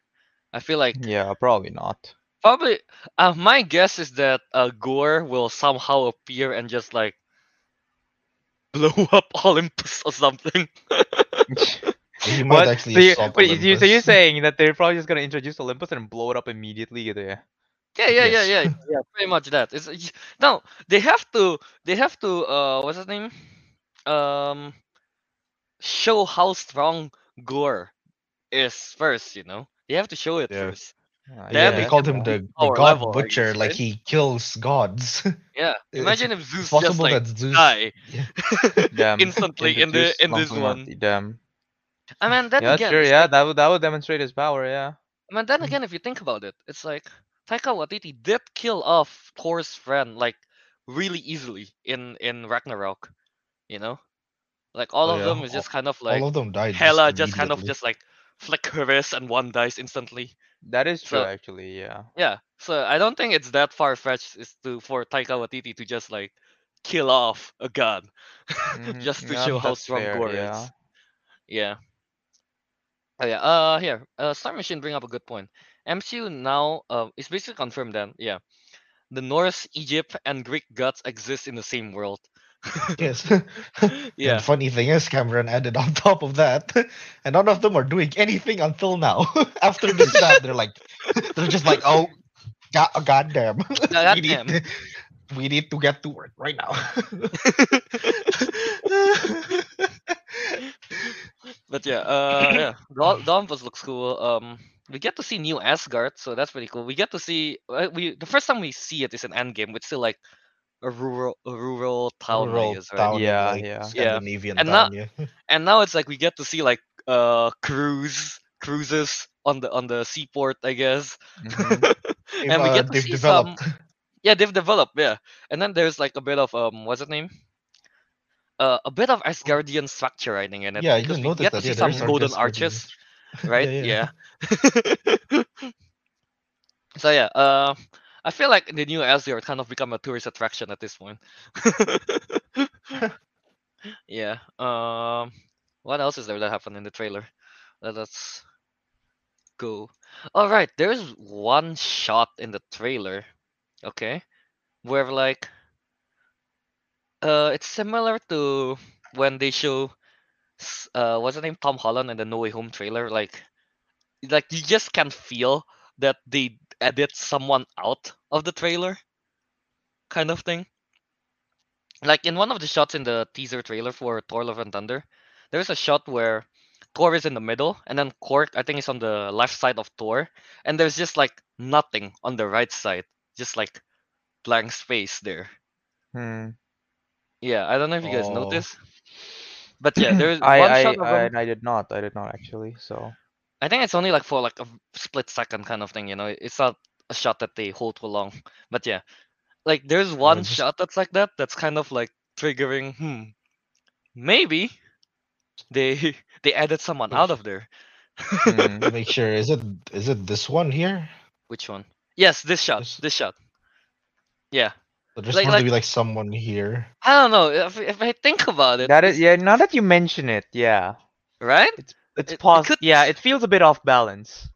I feel like Yeah, probably not. Probably uh my guess is that uh Gorr will somehow appear and just like blow up Olympus or something. He might What? actually So, you, assault wait, you, so you're saying that they're probably just gonna introduce Olympus and blow it up immediately? gitu? Yeah, yeah, yeah, Yes. yeah, yeah. Pretty much that. It's y- no, they have to, they have to. Uh, what's his name? Um, show how strong Gorr is first. You know, they have to show it Yeah. first. Ah, Yeah, they called him the, the God level, Butcher, guess, like right? he kills gods. Yeah. Imagine if Zeus just possible like that Zeus. die Damn. instantly in the in this one. Damn. I mean, then Yeah, again, sure. Yeah, like- that would that would demonstrate his power. Yeah. I mean, then again, if you think about it, it's like Taika Waititi did kill off Thor's friend like really easily in in Ragnarok. You know, like all Oh, of yeah, them is all- just kind of like All of them died. Hela just kind of just like flick her wrist and one dies instantly. That is true, So- actually. Yeah. Yeah, so I don't think it's that far fetched is to for Taika Waititi to just like kill off a god Mhm, just to yeah, show how strong fair, Gorr yeah. is. Yeah. Oh yeah. Uh, here. Uh, Star Machine bring up a good point. MCU now uh, is basically confirmed then. Yeah, the Norse, Egypt, and Greek gods exist in the same world. Yes. Yeah. And funny thing is, Cameron added on top of that, and none of them are doing anything until now. After this that, they're like, they're just like, oh, god, goddamn, we, need, goddamn. we need to get to work right now. But yeah, uh, yeah, Olympus looks cool. Um, we get to see new Asgard, so that's pretty cool. We get to see uh, we the first time we see it is in Endgame, which still like a rural a rural town, Rural guess, right? town Yeah, like, yeah. Scandinavian And town, yeah. and now it's like we get to see like uh cruise cruises on the on the seaport, I guess. Mhm. and we Uh, get to see developed. some yeah they've developed yeah and then there's like a bit of um what's it name uh, a bit of Asgardian structure I think in it Yeah, you because can we get that. to Yeah, see some golden Asgardian arches right yeah. yeah, so yeah uh I feel like the new Asgard kind of become a tourist attraction at this point. Yeah um what else is there that happened in the trailer? Let us go. All right there's one shot in the trailer okay where like uh it's similar to when they show uh what's the name? Tom Holland in the No Way Home trailer like like you just can feel that they edit someone out of the trailer kind of thing like in one of the shots in the teaser trailer for Thor Love and Thunder there's a shot where Thor is in the middle and then Korg I think is on the left side of Thor and there's just like nothing on the right side just like blank space there Hmm. yeah I don't know if you guys Oh. noticed but yeah there's I one I, shot of I I did not. I did not actually. So. I think it's only like for like a split second kind of thing, you know. It's not a shot that they hold for long. But yeah, like there's one just- shot that's like that. That's kind of like triggering. Hmm, maybe they they added someone out of there. Hmm. Make sure. Is it is it this one here? Which one? Yes, this shot. This- This shot. Yeah, So there's Like- going like- to be like someone here. I don't know if if I think about it. That is yeah. Now that you mention it, yeah, right. it's It- it pos- could- Yeah, it feels a bit off balance.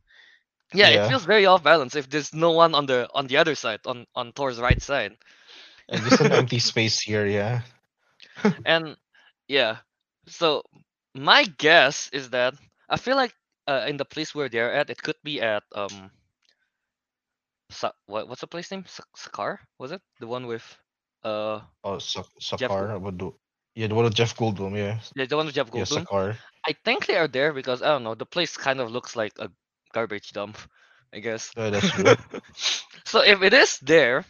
Yeah, Yeah. it feels very off balance if there's no one on the on the other side on on Thor's right side. And just an empty space here, yeah. and yeah so my guess is that i feel like uh, in the place where they're at it could be at um Sa- what, what's the place name Sa- sakaar was it the one with uh Oh, Sak- Gold- Sakaar. Would do. Yeah, the one with Jeff Goldblum. Yeah. yeah, the one with jeff Goldblum. Yeah, Sakaar. I think they are there because i don't know the place kind of looks like a garbage dump I guess. Yeah, that's true. so if it is there,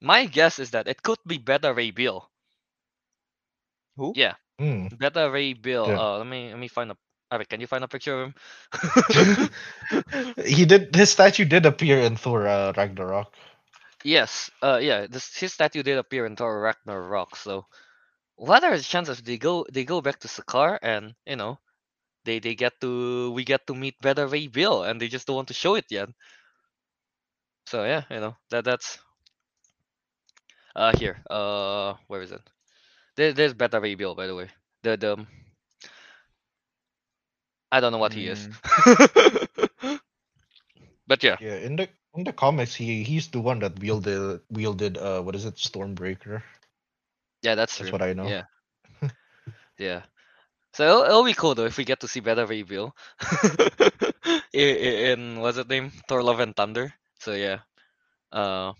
my guess is that it could be Beta Ray Bill. Who? Yeah, Hmm. Beta Ray Bill. Yeah. Uh, let me let me find a. Alright, can you find a picture of him? he did his statue did appear in Thor uh, Ragnarok. yes. Uh, yeah. This his statue did appear in Thor Ragnarok. So, what are the chances they go they go back to Sakaar and you know, they they get to we get to meet Beta Ray Bill and they just don't want to show it yet. So yeah, you know that that's. Uh, here. Uh, where is it? There, there's Beta Ray Bill, by the way. The the. um, I don't know what he is. but yeah, Yeah, in the in the comics, he he's the one that wielded wielded uh what is it Stormbreaker? yeah, that's That's true. what I know. Yeah. yeah. So it'll, it'll be cool though if we get to see Beta Ray Bill in, in what's it name? Thor Love and Thunder. So yeah. Uh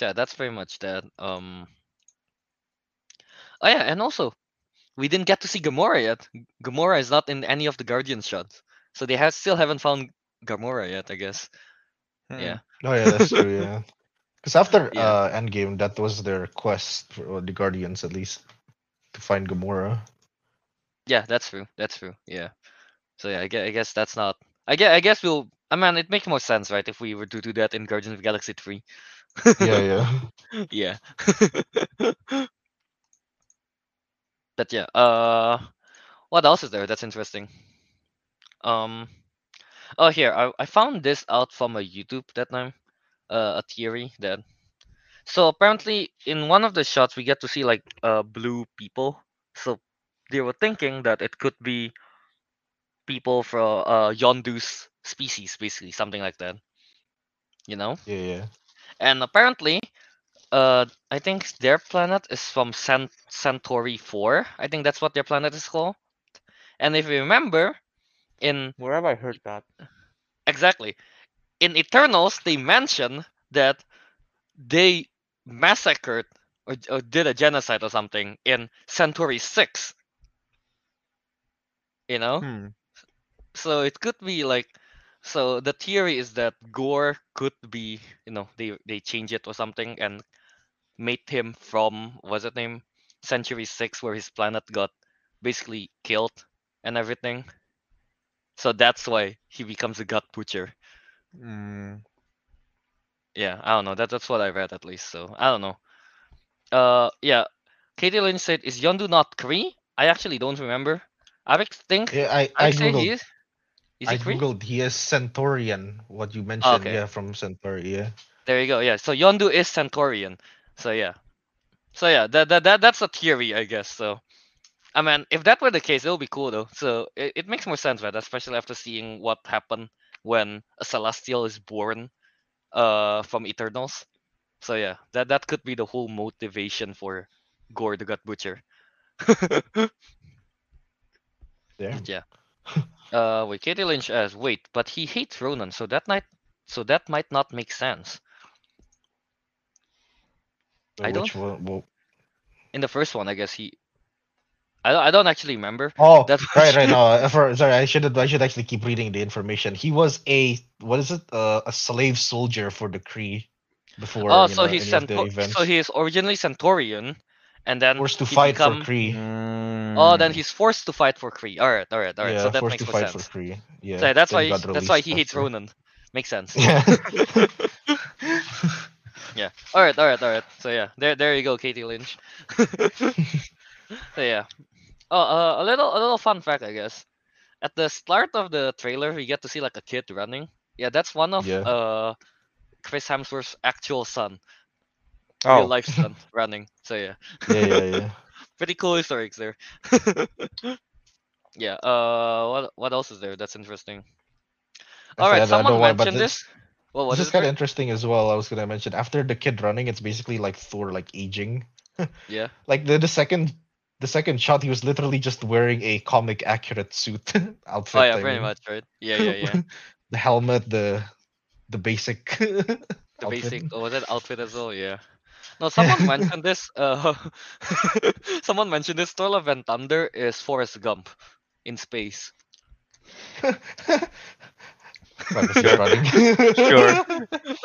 yeah, that's pretty much that. Um Oh yeah, and also we didn't get to see Gamora yet. Gamora is not in any of the Guardian shots. So they have still haven't found Gamora yet, I guess. Hmm. Yeah. Oh yeah, that's true. Yeah, because after Yeah. uh Endgame, that was their quest for the Guardians at least to find Gamora. Yeah, that's true. That's true. Yeah. So yeah, I guess, I guess that's not. I guess I guess we'll. I mean, it makes more sense, right? If we were to do that in Guardians of Galaxy three. Yeah, yeah. yeah. but yeah. Uh, what else is there that's interesting? Um. Oh, here I I found this out from a YouTube that time. Uh, a theory that. So apparently, in one of the shots, we get to see like uh blue people. So they were thinking that it could be people from uh Yondu's species, basically something like that. You know, Yeah, yeah. and apparently, uh, I think their planet is from Cent- Centauri Four. I think that's what their planet is called. And if you remember, in Where have I heard that? exactly in Eternals, they mention that they massacred or, or did a genocide or something in Centauri Six. You know, Hmm. so it could be like so the theory is that Gorr could be you know they they change it or something and made him from what's it name? Centauri 6 where his planet got basically killed and everything. So that's why he becomes a gut butcher. Mm. yeah i don't know. That, that's what i read at least so i don't know. Uh yeah. Katie lynch said is yondu not kree i actually don't remember i think Yeah, I i I say he googled. is is I he googled. He is Centaurian. What you mentioned, okay. yeah, from Centauri. Yeah. There you go. Yeah. So Yondu is Centaurian. So yeah. So yeah, that that, that that's a theory, I guess. So I mean, if that were the case, it would be cool though. So it, it makes more sense, right? Especially after seeing what happened when a celestial is born uh from Eternals. So yeah, that that could be the whole motivation for Gorr the God Butcher. Damn. yeah. Uh wait, Katie Lynch asks, wait, but he hates Ronan, so that might so that might not make sense. I don't- one? Well, In the first one, I guess he I don't, I don't actually remember. oh, That's right, right. No, uh, for, sorry, I should I should actually keep reading the information. He was a what is it? Uh, a slave soldier for the Kree before. Oh, so know, he's Cento- so he is originally Centaurian, and then forced to fight become- for Kree. Oh, then Mm. he's forced to fight for Kree. All right, all right, all right. yeah, so that forced makes to fight sense. for Kree. Yeah. so that's why he that's why he hates after. Ronan. Makes sense. Yeah. yeah. All right, all right, all right. So yeah, there there you go, Katie Lynch. so yeah. Oh, uh, a little a little fun fact, I guess. At the start of the trailer, we get to see like a kid running. Yeah, that's one of Yeah. uh Chris Hemsworth's actual son, Oh, real life son, running. So yeah. yeah, yeah, yeah. pretty cool Easter eggs there. yeah. Uh, what what else is there that's interesting? All right, Actually, I don't someone know why, but mentioned this. Well, what This is is kind of interesting as well. I was gonna mention after the kid running, it's basically like Thor like aging. Yeah. Like the, the second the second shot, he was literally just wearing a comic accurate suit outfit. Oh yeah, I pretty much, right? Yeah, yeah, yeah. the helmet, the the basic. The outfit. basic, or was it outfit as well? Yeah. No, someone mentioned this. Uh, someone mentioned this. Thor Love and Thunder is Forrest Gump in space. Trying to see running. Sure.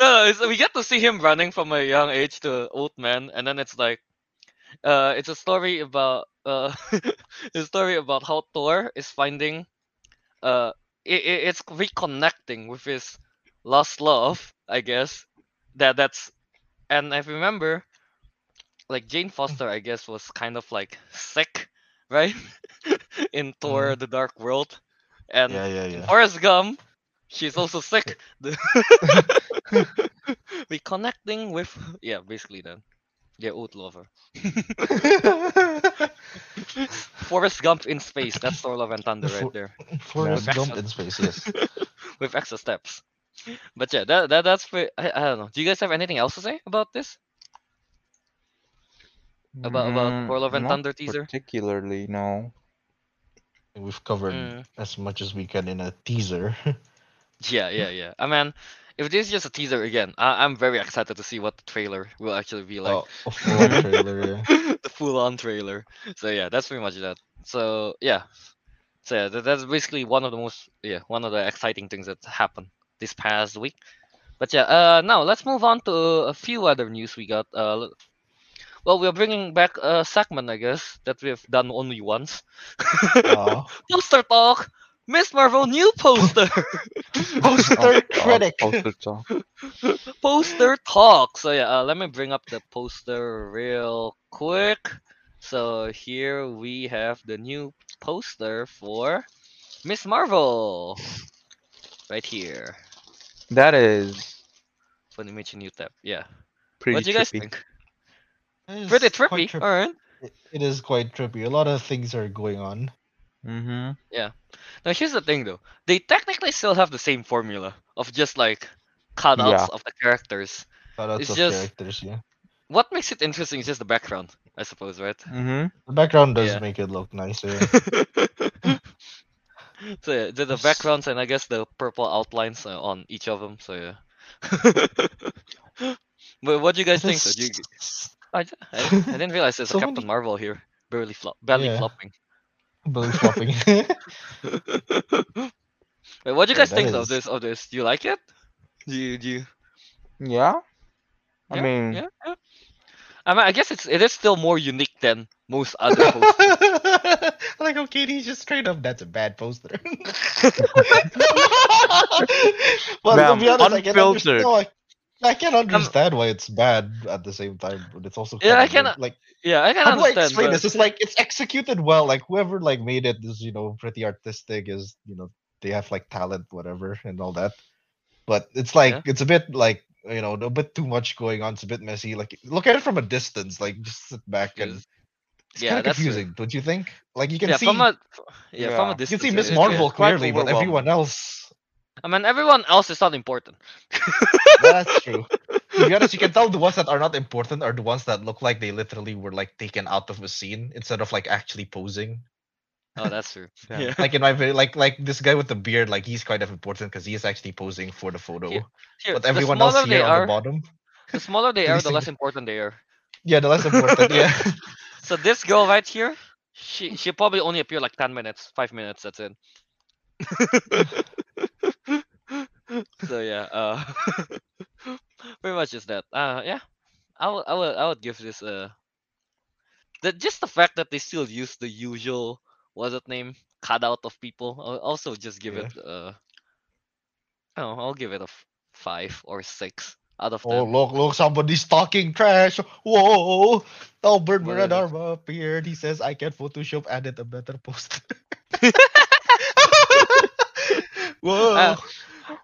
No, no, it's, we get to see him running from a young age to old man, and then it's like, uh, it's a story about uh, a story about how Thor is finding, uh, it, it's reconnecting with his lost love, I guess. That that's, and I remember, like Jane Foster, I guess, was kind of like sick, right, in Thor: mm-hmm. The Dark World, and yeah, yeah, yeah. Forrest Gump, she's also sick. The- Reconnecting with yeah, basically then. Yeah, old lover. Forrest Gump in space. That's Thor Love and Thunder right For- there. Forrest Yeah. Gump in space, yes. with extra steps. But yeah, that, that that's pretty, I, I don't know. Do you guys have anything else to say about this? About- about Mm, Thor Love and Thunder teaser? Particularly, no. We've covered Mm. as much as we can in a teaser. Yeah, yeah, yeah. I mean, if this is just a teaser again, I, I'm very excited to see what the trailer will actually be like. oh, a full trailer. Yeah. the full-on trailer. So yeah, that's pretty much that. So yeah, so yeah, that, that's basically one of the most yeah one of the exciting things that happened this past week. But yeah, uh, now let's move on to a few other news we got. Uh, well, we're bringing back a segment, I guess, that we've done only once. Aw. poster talk. Miss Marvel new poster. Poster Oh, God, critic. poster talk. poster talk. So yeah, uh, let me bring up the poster real quick. So here we have the new poster for Miss Marvel. Right here. That is Funimation new tab. Yeah. pretty what do you guys trippy. think? Pretty trippy. trippy. Alright. It- It is quite trippy. A lot of things are going on. Mm-hmm. Yeah. Now here's the thing though. They technically still have the same formula of just like cutouts Yeah. of the characters. Shoutouts It's of just- characters, yeah. What makes it interesting is just the background, I suppose, right? Mm-hmm. The background does Yeah. make it look nicer. so yeah, the, the backgrounds and I guess the purple outlines on each of them. So yeah. but what do you guys think? Do you, I, I, didn't realize there's So a Captain many- Marvel here, barely flop, barely Yeah. flopping. Belly flopping. Wait, what do you guys that think of this? Of this, do you like it? Do you do you? Yeah. I yeah, mean, yeah, yeah. I mean, I guess it's it is still more unique than most other posters. like, okay, he's just straight up. That's a bad poster. well, Ma'am, to be honest, I can understand. Like, I can um, understand why it's bad at the same time, but it's also Yeah, I can- like. yeah, I can How do I understand. explain but- this? It's like it's executed well. Like whoever like made it is, you know, pretty artistic. Is you know they have like talent, whatever, and all that. But it's like Yeah. it's a bit like you know a bit too much going on. It's a bit messy. Like look at it from a distance. Like just sit back and. It's Yeah, kind of confusing, don't you think? Like you can yeah, see from a yeah, from a Yeah. you can see Miss. Marvel clearly, but everyone else. I mean, everyone else is not important. That's true. to be honest, you can tell the ones that are not important are the ones that look like they literally were like taken out of a scene instead of like actually posing. Oh, that's true. Yeah. Yeah. like in my like like this guy with the beard like he's kind of important because he is actually posing for the photo Here, Here, but everyone else here they on are, the bottom the smaller they are, the less important they are. yeah the less important yeah So this girl right here, she she probably only appeared like ten minutes, five minutes. That's it. so yeah, uh, pretty much just that. Uh, yeah, I would I would I would give this uh, the just the fact that they still use the usual what's it name cutout of people. I'll also just give Yeah. it uh, oh, I'll give it a f- five or six out of oh ten. look look somebody's talking trash whoa Albert What Red is it? Arm appeared he says I can Photoshop edit a better poster whoa Uh,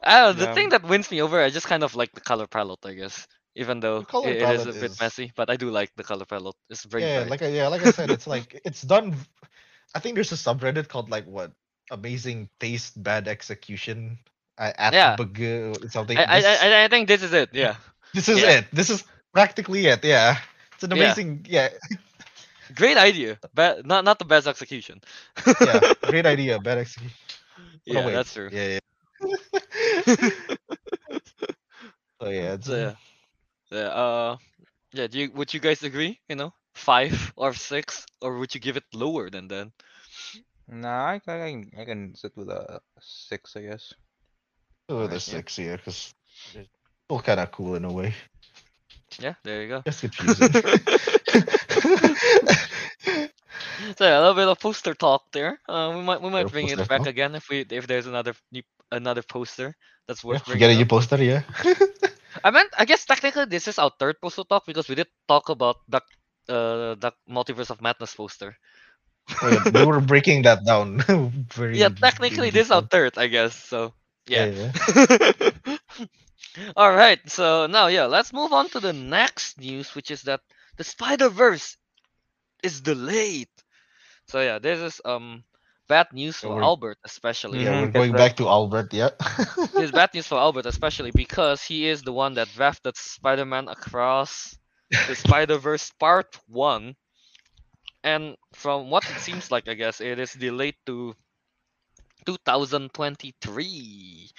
I don't know, the thing that wins me over, I just kind of like the color palette, I guess. Even though color it, it is a bit is- messy, but I do like the color palette. It's very yeah bright. like I, yeah like I said it's like it's done I think there's a subreddit called like what amazing taste bad execution uh, at Yeah. Bug- something I, I, This- I, I think this is it. Yeah, This is Yeah. it. This is practically it. Yeah. It's an amazing, yeah, great idea, but not not the best execution. yeah, great idea. Bad execution. Oh, yeah, wait. that's true. Yeah, yeah. so yeah, it's, So, yeah, yeah. Uh, yeah. Do you would you guys agree? You know, five or six, or would you give it lower than that? Nah, I, I can I can sit with a six, I guess. Oh, Alright, the yeah. six, yeah, because it's still kind of cool in a way. Yeah, there you go. Just confusing. So yeah, a little bit of poster talk there. Uh, we might we might bring it back talk. again if we if there's another new- another poster that's worth forget bringing. a new poster, yeah. I meant I guess technically this is our third poster talk because we did talk about the uh the multiverse of madness poster. Oh, yeah, we were breaking that down. Very Yeah, technically this is our third, I guess. So Yeah, yeah. yeah. All right, so now yeah, let's move on to the next news, which is that the Spider Verse is delayed. So yeah, this is um bad news for we're- Albert especially. Yeah, Mhm, we're going back to Albert, yeah. This is bad news for Albert especially because he is the one that drafted Spider-Man across the Spider-Verse Part One, and from what it seems like, I guess it is delayed to 2023.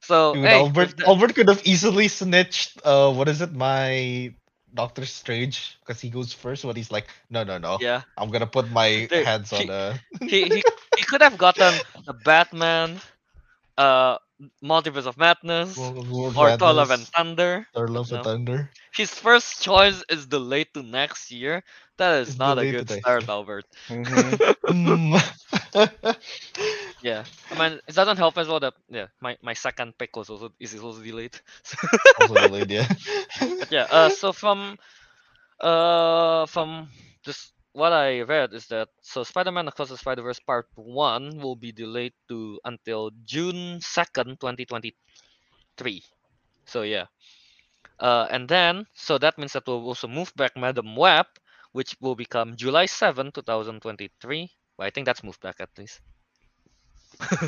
So Dude, hey, Albert the- Albert could have easily snitched uh what is it, my Doctor Strange, because he goes first, but he's like, no no no. yeah. I'm gonna put my Dude, hands he- on uh he, he he could have gotten the Batman, uh, Multiverse of Madness, World- World or Thor: Love and Thunder. Thor Love and no. Thunder. His first choice is delayed to next year. That is It's not a good to next start. Albert. Mhm. Yeah, I mean it doesn't help as well that yeah my, my second pick was also is also delayed. also delayed, yeah. But yeah, uh, so from uh from just what I read is that so Spider-Man Across the Spider-Verse Part One will be delayed to until June second, twenty twenty three. So yeah, uh, and then so that means that we'll also move back Madame Web, which will become July seventh, two thousand twenty three. But I think that's moved back at least.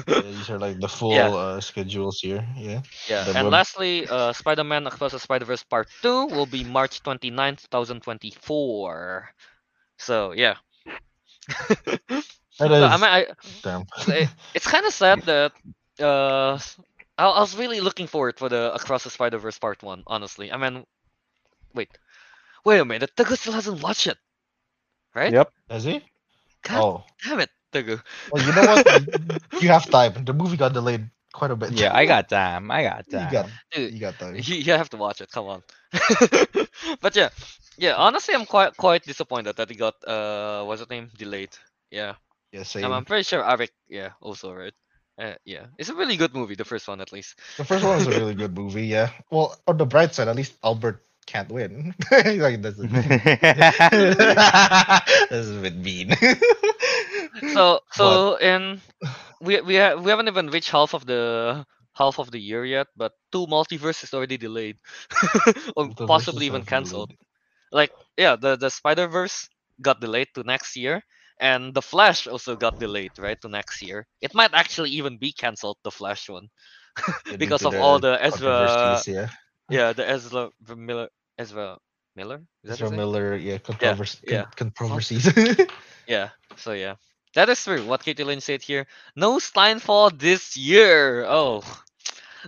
Yeah, these are like the full Yeah. uh, schedules here. Yeah. Yeah, The and web- lastly, uh, Spider-Man Across the Spider-Verse Part 2 will be March 29th, 2024. So, yeah. That So, I mean, I, Damn. it- it's kind of sad that uh, I was really looking forward for the Across the Spider-Verse Part 1, honestly. I mean, wait. Wait a minute, Teguh still hasn't watched it. Right? Yep. Has he? God Oh. damn it, Well, you know what? you have time. The movie got delayed quite a bit. Yeah, I got time. I got time. You got, Dude, you got time. You, you have to watch it. Come on. but yeah, yeah. Honestly, I'm quite quite disappointed that it got uh what's the name delayed. Yeah, Yeah, same. I'm, I'm pretty sure Ariq. Yeah, also right. Uh, yeah, it's a really good movie. The first one, at least. The first one was a really good movie. Yeah. Well, on the bright side, at least Albert can't win. like that's a, that's a bit mean. So so in we we ha- we haven't even reached half of the half of the year yet, but two multiverse is already delayed, or possibly even cancelled. delayed. Like yeah, the the Spider Verse got delayed to next year, and the Flash also got delayed right to next year. It might actually even be cancelled, the Flash one. Because of all the Ezra- Yeah. The Ezra Miller, Ezra Miller. Is Ezra? Miller. Yeah. Controversy. yeah. Controversies. Yeah. So yeah, that is true. What Katie Lynn said here. No Steinfall this year. Oh,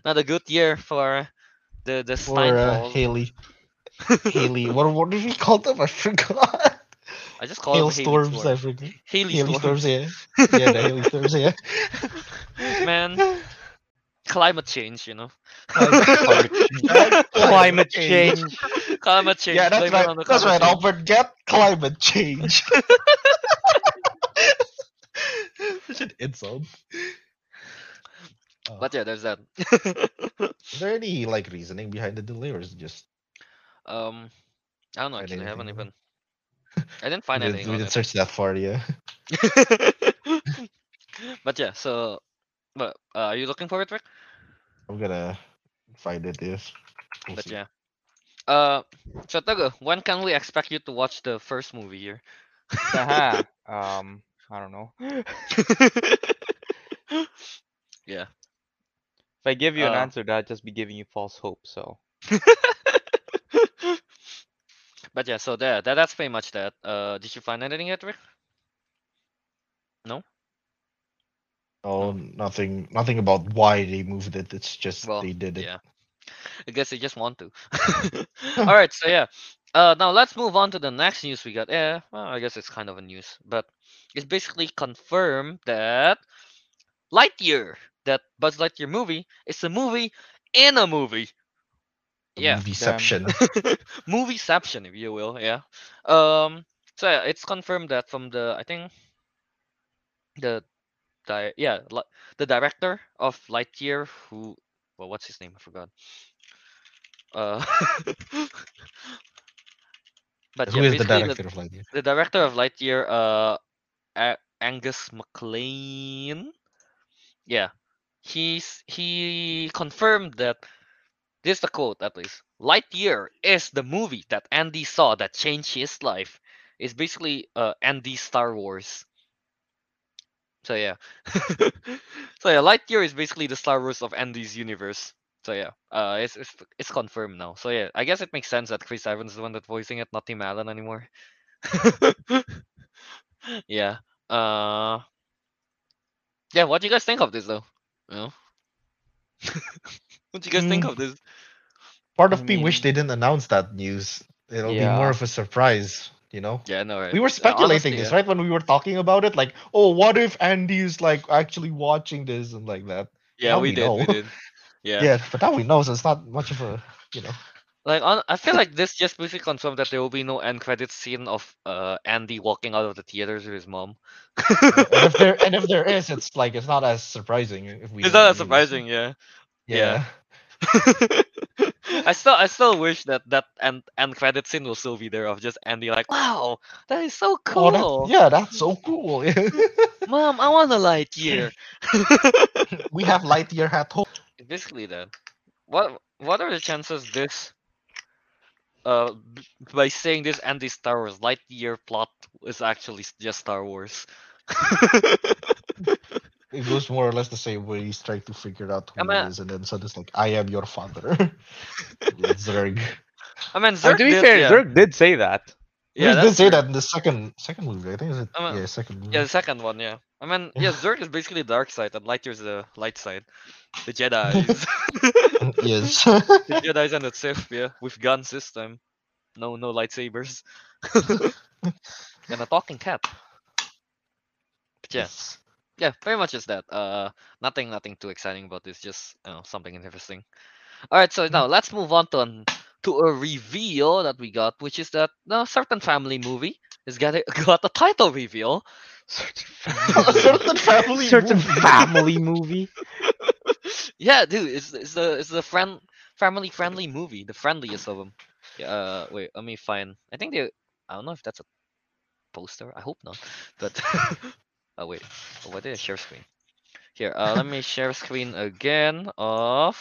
not a good year for the the or uh, Haley. Haley. What what did we call them? I forgot. I just call them Hailstorms. Haley I forget. Haley, Haley storms. Yeah. Yeah. The Haley storms. Yeah. Man, climate change. You know. Climate Climate change. climate change. Yeah, that's blame right. That's right, climate change. Albert. Get climate change. Such an insult. Uh, But yeah, there's that. is there any like reasoning behind the delay, or is it just um, I don't know. Actually, I haven't even. I didn't find we didn't, anything we didn't it. search that far? Yeah. but yeah, so, but uh, are you looking for it, Rick? I'm gonna find it. Yes. We'll But see. yeah. Uh, so Teguh, when can we expect you to watch the first movie here? Haha. um, I don't know. yeah. If I give you an Uh, answer, that'd just be giving you false hope. So but yeah, so there, that that's pretty much that. Uh, did you find anything yet, Rick? Oh, nothing. Nothing about why they moved it. It's just Well, they did it. yeah. I guess they just want to. All right, so yeah. Uh, now let's move on to the next news we got. Yeah, well, I guess it's kind of a news, but it's basically confirmed that Lightyear, that Buzz Lightyear movie is a movie in a movie. Yeah, Movieception. movieception, if you will. Yeah. Um. So yeah, it's confirmed that from the I think the di- yeah li- the director of Lightyear who well what's his name I forgot. Uh. but Who yeah, is the director of Lightyear? the director of Lightyear, uh, A- Angus MacLane. Yeah, he's he confirmed that this is the quote at least. Lightyear is the movie that Andy saw that changed his life. It's basically uh Andy's Star Wars. So yeah, so yeah, Lightyear is basically the Star Wars of Andy's universe. So yeah, uh, it's it's it's confirmed now. So yeah, I guess it makes sense that Chris Evans is the one that's voicing it, not Tim Allen anymore. yeah. Uh. Yeah. What do you guys think of this though? You know? what do you guys think Mm. of this? Part of I me wish they didn't announce that news. It'll be more of a surprise, you know. Yeah, no, right. We were speculating honestly, this, yeah. right? When we were talking about it, like, oh, what if Andy's like actually watching this and like that? Yeah, now we we did. We know. did. Yeah. Yeah, but now we know, so it's not much of a, you know. Like on, I feel like this just basically confirmed that there will be no end credit scene of uh Andy walking out of the theaters with his mom. and if there and if there is, it's like it's not as surprising if we. it's not news. surprising, yeah. Yeah. I still I still wish that that end end credit scene will still be there of just Andy like, wow, that is so Oh, cool. that, yeah, that's so cool. Mom, I want a Lightyear. we have Lightyear at home. Basically that. What what are the chances this uh by saying this Andy Star Wars Lightyear plot is actually just Star Wars? It goes more or less the same way he's trying to figure out who I'm he a- is, and then suddenly it's like, I am your father. it's Zurg. I mean, Zurg to be did, fair, yeah. Zurg did say that. yeah, he did that's say true. that in the second second movie. I think is it I'm a- yeah second movie. Yeah, the second one, yeah. I mean, yeah, Zurg is basically the dark side, and Lightyear's the light side. The Jedi's. yes. the Jedi's and the Sith, yeah, with gun system. No, no lightsabers. and a talking cat. But yeah, Yes. Yeah, very much is that. Uh, nothing, nothing too exciting about this. Just you know, something interesting. All right, so now let's move on to an, to a reveal that we got, which is that a certain family movie is got a, got a title reveal. A certain family. certain movie. family movie. yeah, dude, it's it's the it's the friend family friendly movie, the friendliest of them. Yeah, uh, wait, let me find. I think they. I don't know if that's a poster. I hope not. But oh wait, oh, did I share screen? Here, uh, let me share screen again of.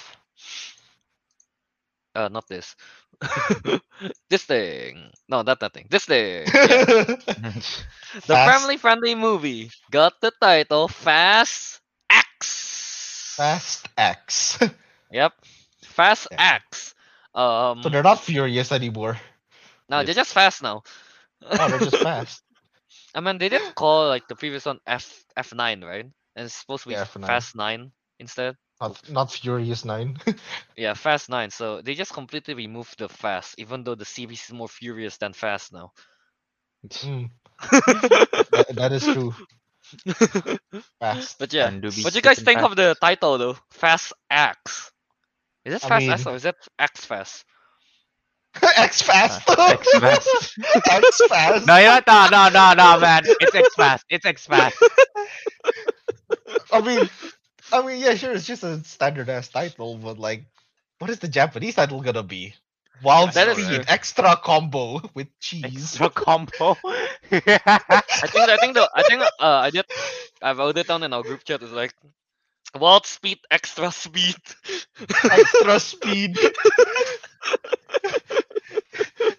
Uh, not this. this thing. No, not that thing. This thing. Yeah. The family friendly movie got the title Fast X. Fast X. Yep. Fast Yeah. X. Um so they're not furious anymore. no, they're just fast now. Oh, they're just fast. I mean they didn't call like the previous one F F nine, right? And it's supposed to be Yeah, f- F9. Fast Nine instead. Not not Furious Nine. Yeah, Fast Nine. So they just completely removed the fast, even though the series is more furious than fast now. Mm, that, that is true. Fast. but yeah. And do be What do you guys think of the title though? Fast X. Is it I Fast X mean- or is it X Fast? X Fast. X Fast. X Fast. No, you know no, no, no, no, man. It's X Fast. It's X Fast. I mean, I mean, yeah, sure, it's just a standard ass title, but like, what is the Japanese title gonna be? Wild is Speed. Extra Combo with cheese. Extra combo. I think I think the I think uh I did I wrote it down in our group chat. It's like Wild Speed Extra Speed. Extra Speed.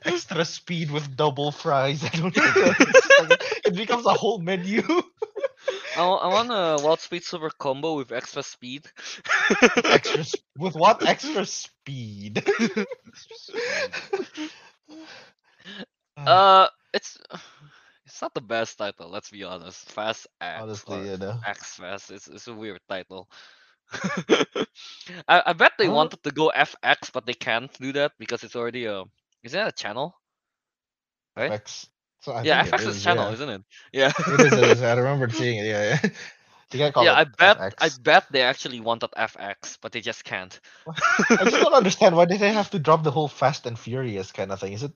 Extra Speed with double fries. I don't know. Like- it becomes a whole menu. I, I want a Wild Speed Super Combo with extra speed. extra s- with what extra speed? uh, it's it's not the best title. Let's be honest. Fast X. honestly, you know. X Fast. It's it's a weird title. I I bet they Huh? wanted to go FX, but they can't do that because it's already a. Is that a channel? Right? X. So I yeah, think FX is is, channel, yeah. isn't it? Yeah. It is, it is. I remember seeing it. Yeah, yeah. You can't call yeah, I bet I bet they actually wanted FX, but they just can't. I just don't understand why did they have to drop the whole Fast and Furious kind of thing. Is it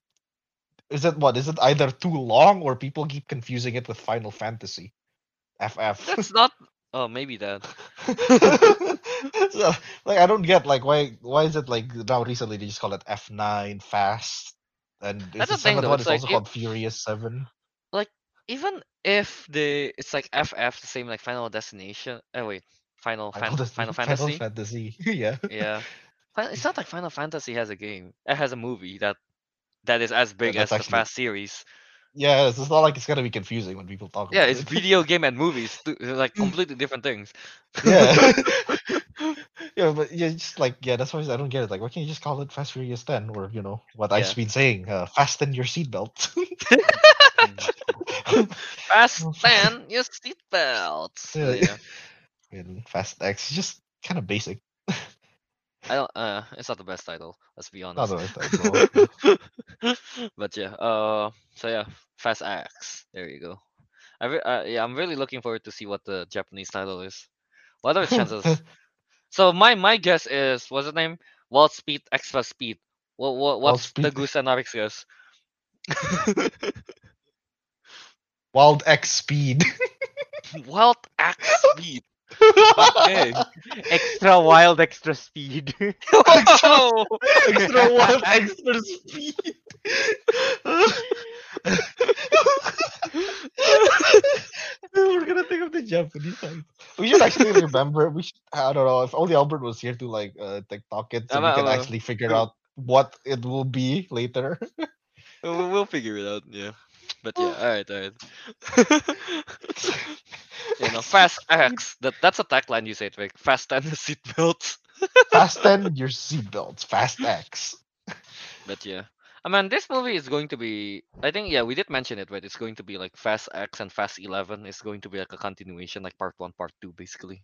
is it what? Is it either too long or people keep confusing it with Final Fantasy? FF. That's not. Oh, maybe that. so, like I don't get like why why is it like now recently they just call it F9 Fast and That's it's the seventh one it's is like also it- called Furious Seven. Like Even if the it's like FF, the same like Final Destination. Oh wait, Final Fan- Final Fantasy. Final Fantasy. yeah. yeah, it's not like Final Fantasy has a game. It has a movie that that is as big as that's the Fast series. Yeah, it's, not like it's gonna be confusing when people talk Yeah, it's it. video game and movies, they're like completely different things. yeah. yeah, but yeah, just like yeah, that's why I don't get it. Like, why can't you just call it Fast Furious 10 or you know what Yeah. I've been saying, uh, fasten your seatbelt. Fasten your seatbelts. Yeah. Yeah. and Fast X, just kind of basic. I don't. Uh, it's not the best title. Let's be Not honest. the right title. but yeah. Uh. So yeah, Fast X. There you go. I re- uh, yeah, I'm really looking forward to see what the Japanese title is. What are the chances? so my my guess is what's the name? Wild Speed Extra Speed. What what what's the Speed- Goose and Ariq's guess? Wild X Speed. Wild X Speed. Okay. Extra wild, extra speed. Wow. extra wild, extra speed. We're gonna think of the Japanese title. We should actually remember. We should. I don't know if only Albert was here to like uh TikTok it, so I'm we can I'm a- actually figure out what it will be later. we'll, we'll figure it out. Yeah. But yeah. All right. All right. you know, fast X. That that's a tagline you say, Vic. Fast and the seatbelts. Fasten your seatbelts. Fast X. But yeah. I mean, this movie is going to be. I think yeah, we did mention it, right? It's going to be like Fast X and Fast Eleven. It's going to be like a continuation, like part one, part two, basically.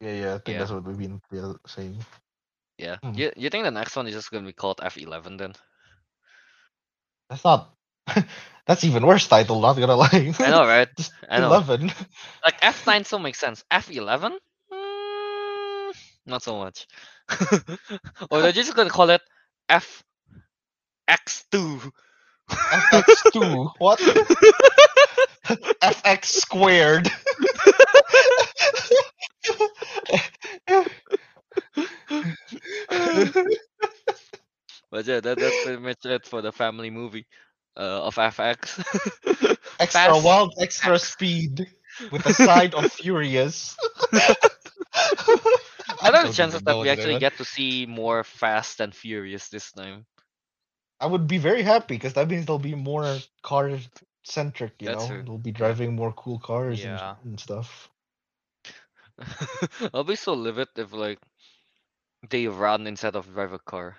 Yeah, yeah. I think Yeah. that's what we've been saying. Yeah. Hmm. You you think the next one is just going to be called F Eleven then? That's not. that's even worse title. Not gonna lie. I know, right? I know. eleven. Like F nine still makes sense. F eleven, mm, not so much. or they're just gonna call it F X two. FX two. What? FX squared. But yeah, that, that's pretty much it for the family movie uh, of FX. extra Fast wild, extra speed with a side of furious. I don't don't have chances that we actually they get to see more Fast and Furious this time. I would be very happy because that means there'll be more car centric. You That's know, true. they'll be driving more cool cars and- and, stuff. I'll be so livid if like they run instead of drive a car.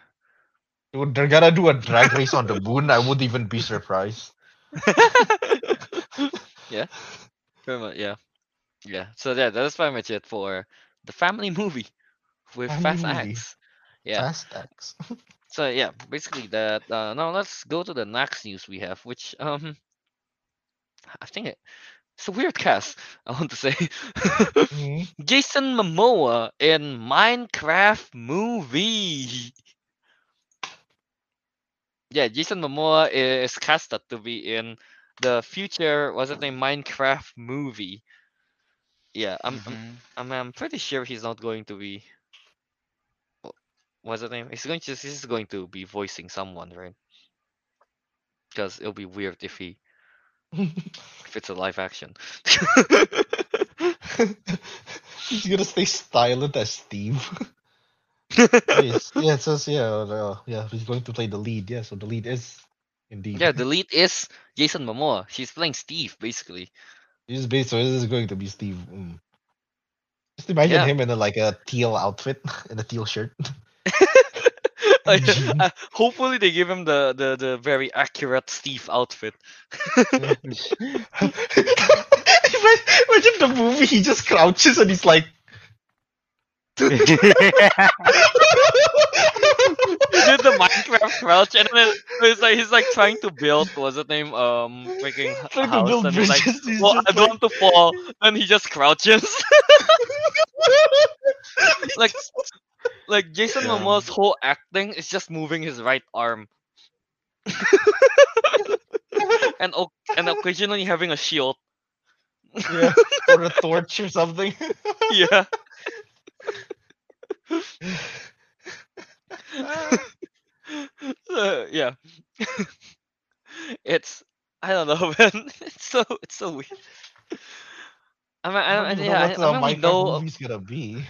Dude, they're gonna do a drag race on the moon. I wouldn't even be surprised. yeah, pretty much. Yeah, yeah. So yeah, that's pretty much it for the family movie with Family Fast movie. X. Yeah. Fast X. So yeah, basically that. Uh, now let's go to the next news we have, which um, I think it, it's a weird cast. I want to say. Mhm. Jason Momoa in Minecraft movie. Yeah, Jason Momoa is casted to be in the future. What's it name? Minecraft movie. Yeah, I'm, I'm, Mhm. I'm, I'm pretty sure he's not going to be. wh- What's the name? He's going to. He's going to be voicing someone, right? Because it'll be weird if he if it's a live action. He's gonna stay silent as Steve. yes, yeah, it says yeah, uh, yeah. He's going to play the lead. Yeah, so the lead is indeed. yeah, the lead is Jason Momoa. She's playing Steve, basically. He's based, so this is going to be Steve. Mm. Just imagine Yeah. him in a, like a teal outfit, in a teal shirt. Uh, Jean. uh, hopefully they give him the, the, the very accurate Steve outfit. imagine, imagine the movie. He just crouches and he's like. He did the Minecraft crouch, and then it's like he's like trying to build. What's the name? Um, freaking h- Trying to house, build and he's like, bridges. he's "Well, I don't want to fall." and he just crouches. like, like Jason Yeah. Momoa's whole acting is just moving his right arm, and o- and occasionally having a shield. yeah, or a torch or something. Yeah. Uh, yeah. it's I don't know, man. It's so it's so weird. I mean, I, don't even yeah, I, what I the mean, we Minecraft know. movie's gonna be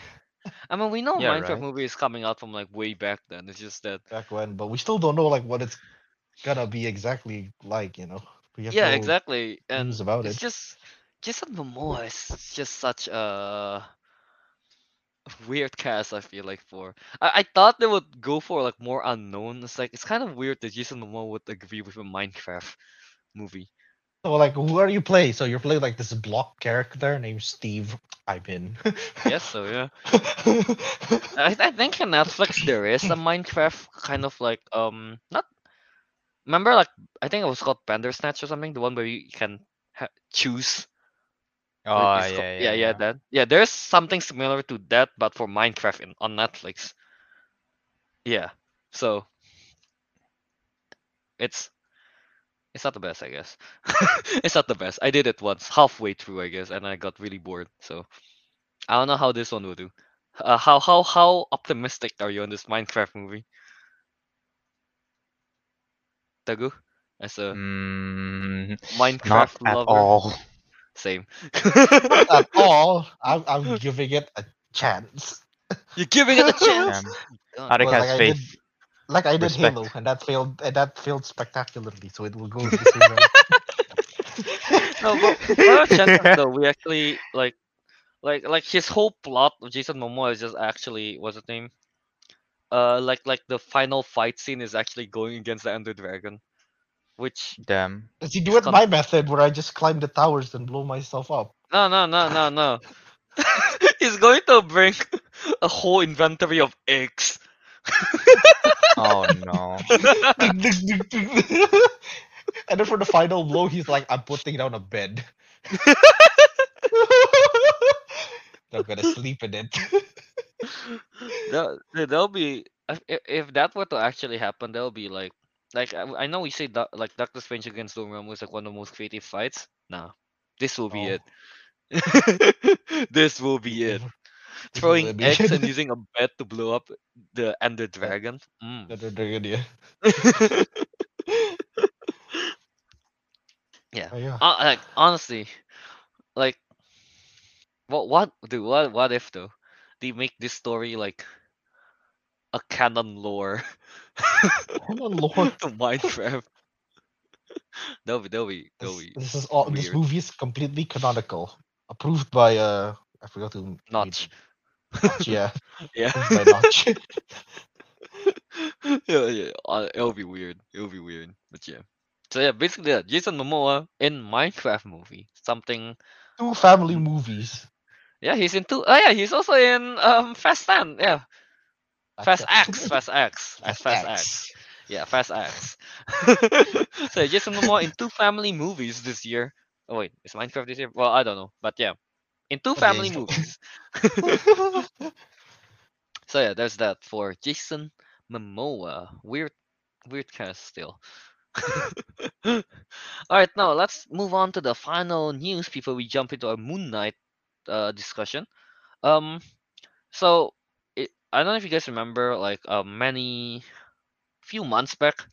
I mean, we know Yeah, Minecraft right. movie is coming out from like way back then. It's just that. back when, but we still don't know like what it's gonna be exactly like. You know, we have Yeah, exactly. And about it's it. just Jason Momoa is just such a weird cast. I feel like for I, I thought they would go for like more unknown. It's like it's kind of weird that Jason Momoa would agree with a Minecraft movie. So like, who are you playing? So you're playing like this block character named Steve Ivan. Yes, so yeah. I, I think in Netflix there is a Minecraft kind of like um not remember like I think it was called Bandersnatch or something the one where you can ha- choose Oh yeah, yeah, yeah yeah that yeah there's something similar to that but for Minecraft in, on Netflix. Yeah so it's it's not the best I guess. It's not the best. I did it once halfway through I guess and I got really bored so I don't know how this one will do. Uh, how how how optimistic are you on this Minecraft movie? Teguh as a Mm, not Minecraft at lover? all. Same at all. I'm I'm giving it a chance. you're giving it a chance Damn. God. Ariq Well, has like I faith. did, like I did Respect. Halo, and that failed. And that failed spectacularly. So it will go the same way. No, but what are chances though? We actually like, like, like his whole plot of Jason Momoa is just actually what's the name? Uh, like, like the final fight scene is actually going against the Ender Dragon, which Damn. Does he do it Con- my method, where I just climb the towers and blow myself up? no, no, no, no, no. He's going to bring a whole inventory of eggs. Oh no. And then for the final blow, he's like, "I'm putting down a bed. I'm gonna sleep in it." that, that'll be if, if- if that were to actually happen, that'll be like like I, I know we say that like Doctor Strange against Dormammu is like one of the most creative fights. Nah, this will be Oh. it. this will be it. Throwing be eggs it. and using a bed to blow up the Ender Dragon. Mm. They're- they're yeah. Oh, yeah. Uh, like honestly, like what what dude what what if though they make this story like a canon lore Canon lore. to Minecraft. be that'll be that'll This, be this is all. This movie is completely canonical. Approved by uh, I forgot who. Notch. Notch, yeah. Yeah. By Notch. yeah, yeah. uh, It'll be weird. It'll be weird. But yeah. So yeah, basically yeah, Jason Momoa in Minecraft movie. Something Two family movies. yeah, he's in two oh yeah, he's also in um Fast 10. Yeah. Fast X. Fast X. Fast, Fast X. Yeah, Fast X. so Jason Momoa in two family movies this year. Oh wait, is Minecraft this year? Well, I don't know, but yeah, in two family movies. So yeah, there's that for Jason Momoa. Weird, weird cast still. All right, now let's move on to the final news before we jump into our Moon Knight uh, discussion. Um, so I don't know if you guys remember, like uh, many few months back,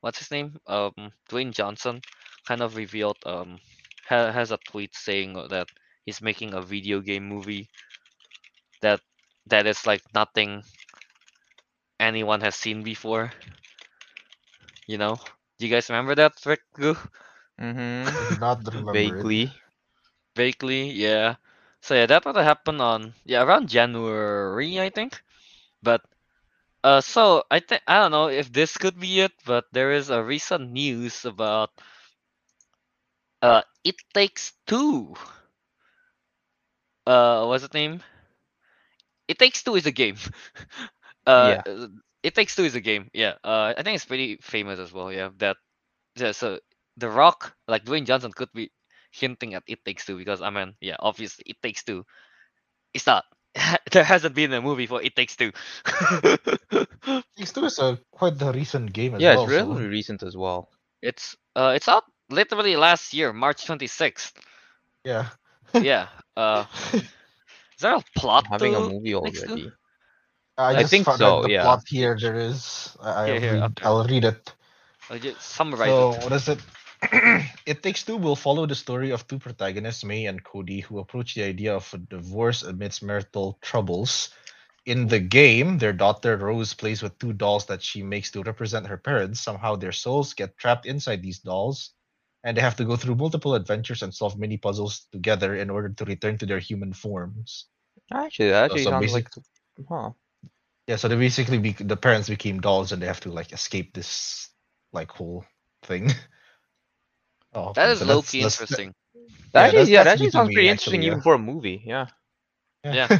what's his name? Um, Dwayne Johnson kind of revealed um ha- has a tweet saying that he's making a video game movie that that is like nothing anyone has seen before. You know, do you guys remember that, Rick? Mm-hmm. Not remember it. Vaguely. Vaguely, yeah. So yeah, that would have happened on yeah around January, I think. But uh, so I think I don't know if this could be it, but there is a recent news about uh, It Takes Two. Uh, what's the name? It Takes Two is a game. Uh, uh, It Takes Two is a game. Yeah. Uh, I think it's pretty famous as well. Yeah. That. Yeah. So The Rock, like Dwayne Johnson, could be hinting at It Takes Two because I mean, yeah, obviously It Takes Two. It's not. there hasn't been a movie for It Takes Two. it Takes Two is a quite the recent game as well. yeah, well. it's so- relatively recent as well. it's uh, it's out literally last year, March twenty sixth. yeah. Yeah. Uh, is there a plot Having a to movie Takes Two? already. I, I just think found so, The yeah. plot here there is. I, I Here, here, read- okay. I'll read it. Uh, just summarize So it. what is it? it Takes Two will follow the story of two protagonists, May and Cody, who approach the idea of a divorce amidst marital troubles. In the game, their daughter Rose plays with two dolls that she makes to represent her parents. Somehow their souls get trapped inside these dolls, and they have to go through multiple adventures and solve many puzzles together in order to return to their human forms. Actually, that actually so sounds like. Huh. Yeah, so they basically be the parents became dolls and they have to like escape this like whole thing. Oh, That okay, is so low that's- key interesting. That actually, yeah, that actually sounds me, pretty actually, interesting yeah. even for a movie. Yeah. Yeah.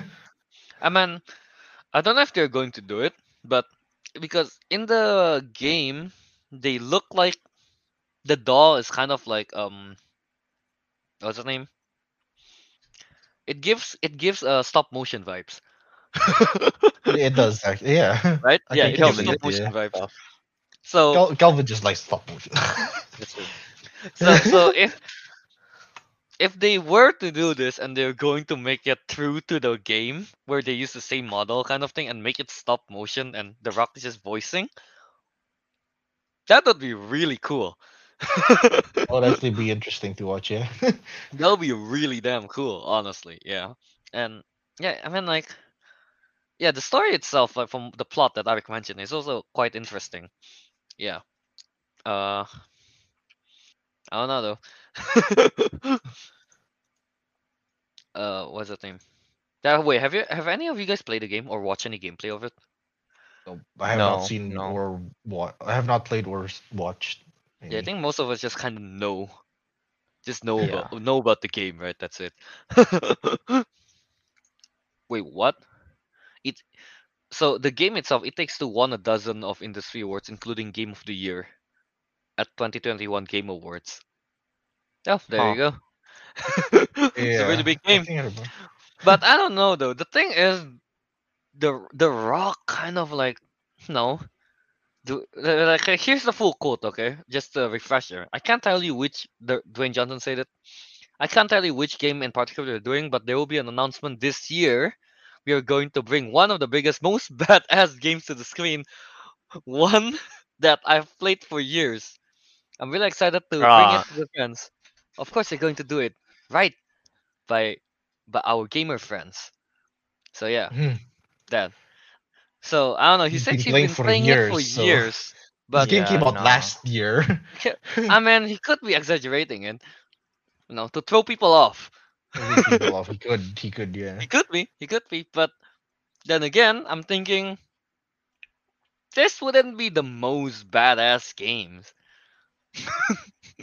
I mean, I don't know if they're going to do it, but because in the game they look like the doll is kind of like um, what's the name? It gives it gives uh stop motion vibes. it does actually. Yeah. right? I yeah, it gives stop motion yeah. vibes. Stuff. So Cal- Kelvin just likes stop motion. That's true. So so if if they were to do this and they're going to make it true to the game where they use the same model kind of thing and make it stop motion and the rock is just voicing, that would be really cool. that would actually be interesting to watch. Yeah. that would be really damn cool, honestly. Yeah. And yeah, I mean like yeah, the story itself, like from the plot that Ariq mentioned, is also quite interesting. Yeah. Uh I don't know though. uh what's the name? That wait, have you have any of you guys played the game or watched any gameplay of it? No, I have No, not seen no. or what. I have not played or watched. Yeah, I think most of us just kind of know. Just know Yeah. about know about the game, right? That's it. Wait, what? It so the game itself, It Takes Two won a dozen of industry awards, including Game of the Year at 2021 Game Awards. Oh, there you go. it's a really big game. I. But I don't know though. The thing is, the the Rock kind of like no. Do, like here's the full quote, okay? Just a refresher. I can't tell you which the Dwayne Johnson said it. I can't tell you which game in particular they're doing, but there will be an announcement this year. We are going to bring one of the biggest, most badass games to the screen. One that I've played for years. I'm really excited to bring Ah. it to the friends. Of course, they're going to do it right by by our gamer friends. So yeah, Hmm. that. So I don't know. He said he's been playing it for years, so- years, This but game came out no. last year. I mean, he could be exaggerating it, you know, to throw people off. People off. He could. He could. Yeah. He could be, he could be, but then again, I'm thinking this wouldn't be the most badass games.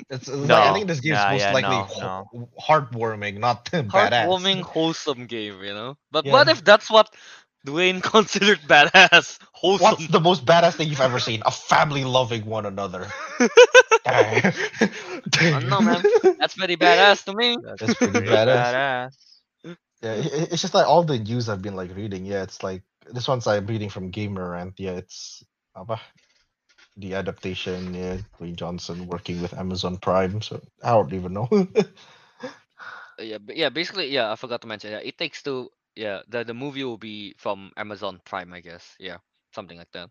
It's, it's like, I think this game's yeah, most yeah, likely no, ho- heartwarming, not badass. Heartwarming, wholesome game, you know. But Yeah. what if that's what Dwayne considered badass? Wholesome. What's the most badass thing you've ever seen? A family loving one another. I don't know, man. That's pretty badass to me. That's pretty Pretty badass. badass. Yeah, i- i- it's just like all the news I've been like reading. Yeah, it's like this one's I'm reading from Gamer and yeah, it's uh, apa, the adaptation. Yeah, Dwayne Johnson working with Amazon Prime. So I don't even know. Yeah, but yeah, basically, yeah, I forgot to mention. Yeah, it takes two. Yeah, the the movie will be from Amazon Prime, I guess. Yeah, something like that.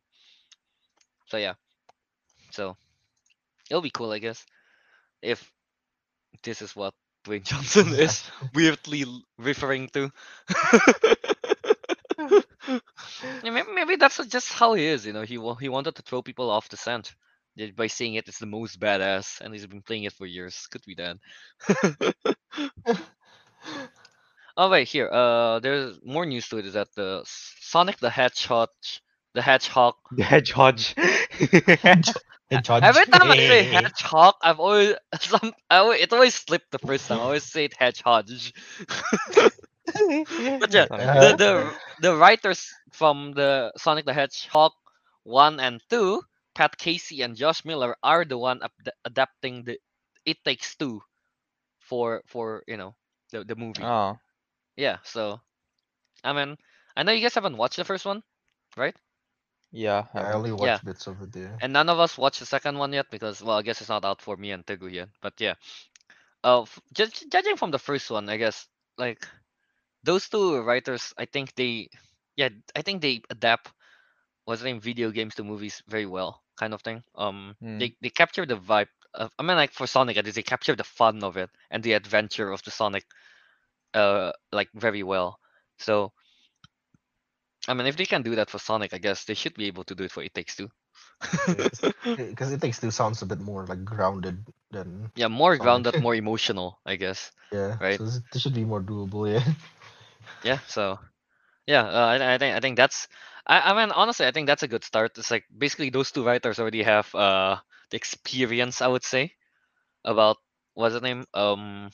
So yeah, so it'll be cool, I guess, if this is what Dwayne Johnson is weirdly referring to. Yeah, maybe, maybe that's just how he is. You know, he he wanted to throw people off the scent by saying it is the most badass, and he's been playing it for years. Could be that. Oh wait, here. Uh, there's more news to it. Is that the Sonic the Hedgehog, the Hedgehog. The hedgehog. Hedgehog. Every time I say Hedgehog, I've always some. I always, it always slipped the first time. I always say it Hedgehog. But yeah, the the the writers from the Sonic the Hedgehog one and two, Pat Casey and Josh Miller are the one ad- adapting the It Takes Two for for you know the the movie. Oh, Yeah, so I mean, I know you guys haven't watched the first one, right? yeah. I haven't- only watched Yeah. bits of it. Yeah. And none of us watched the second one yet because, well, I guess it's not out for me and Teguh yet. But yeah, uh, f- judging from the first one, I guess like those two writers, I think they, yeah, I think they adapt what's name video games to movies very well, kind of thing. Um, Hmm. they they capture the vibe. Of, I mean, like for Sonic, at least they capture the fun of it and the adventure of the Sonic, uh, like very well. So. I mean, if they can do that for Sonic, I guess they should be able to do it for It Takes Two. Because it takes two sounds a bit more like grounded than Yeah, more Sonic. grounded, more emotional, I guess. yeah. Right. So this, this should be more doable. Yeah. Yeah, so yeah, uh, I, I think I think that's I, I mean honestly I think that's a good start. It's like basically those two writers already have uh the experience I would say about what's the name um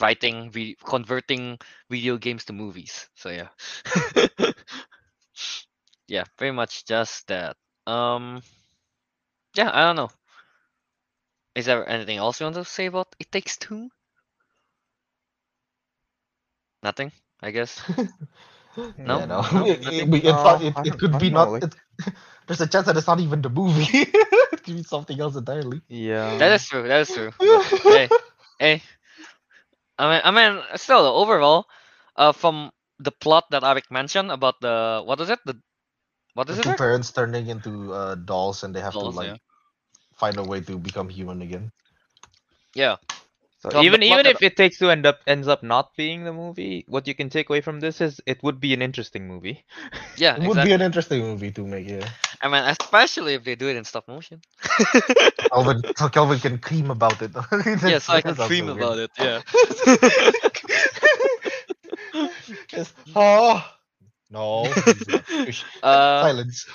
writing vi- converting video games to movies. So yeah. yeah, pretty much just that. Um yeah, I don't know. Is there anything else you want to say about It Takes Two? Nothing, I guess. No? Yeah, no. No, it, it, it's not, it, it could be don't know, not. like- It, there's a chance that it's not even the movie. it could be something else entirely. Yeah. That is true. That is true. Hey, hey. I mean, I mean, still overall, uh, from the plot that Ariq mentioned about the what is it? The what is The it? two there? parents turning into uh, dolls and they have Dolls, to like yeah. find a way to become human again. Yeah, So From the even even if It Takes Two end up ends up not being the movie, what you can take away from this is it would be an interesting movie. yeah, It would exactly. be an interesting movie to make. Yeah. I mean, especially if they do it in stop motion. Kelvin, so Kelvin can cream about it. yeah, so I can dream about it. Yeah. Yes. Oh no. Uh, Silence.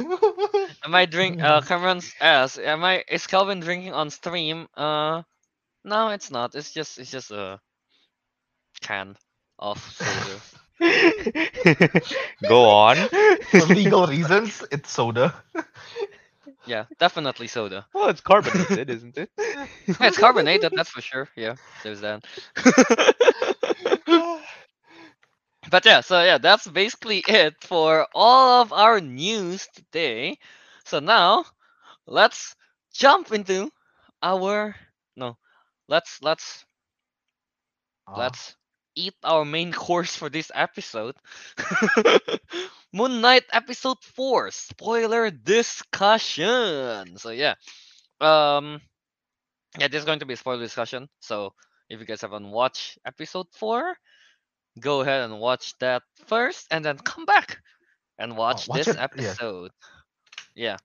am I drink? Uh, Cameron's asked, "Am I? Is Kelvin drinking on stream?" Uh, no, it's not. It's just, it's just a can of soda. Go on. For legal reasons, it's soda. yeah, definitely soda. well, it's carbonated, isn't it? Yeah, it's carbonated, that's for sure. Yeah, there's that. but yeah, so yeah, that's basically it for all of our news today. So now, let's jump into our no, let's let's Ah, let's eat our main course for this episode. Moon Knight episode 4 spoiler discussion. So yeah. Um yeah, this is going to be a spoiler discussion. So if you guys haven't watched episode 4, go ahead and watch that first and then come back and watch, watch this it- yeah. episode. Yeah.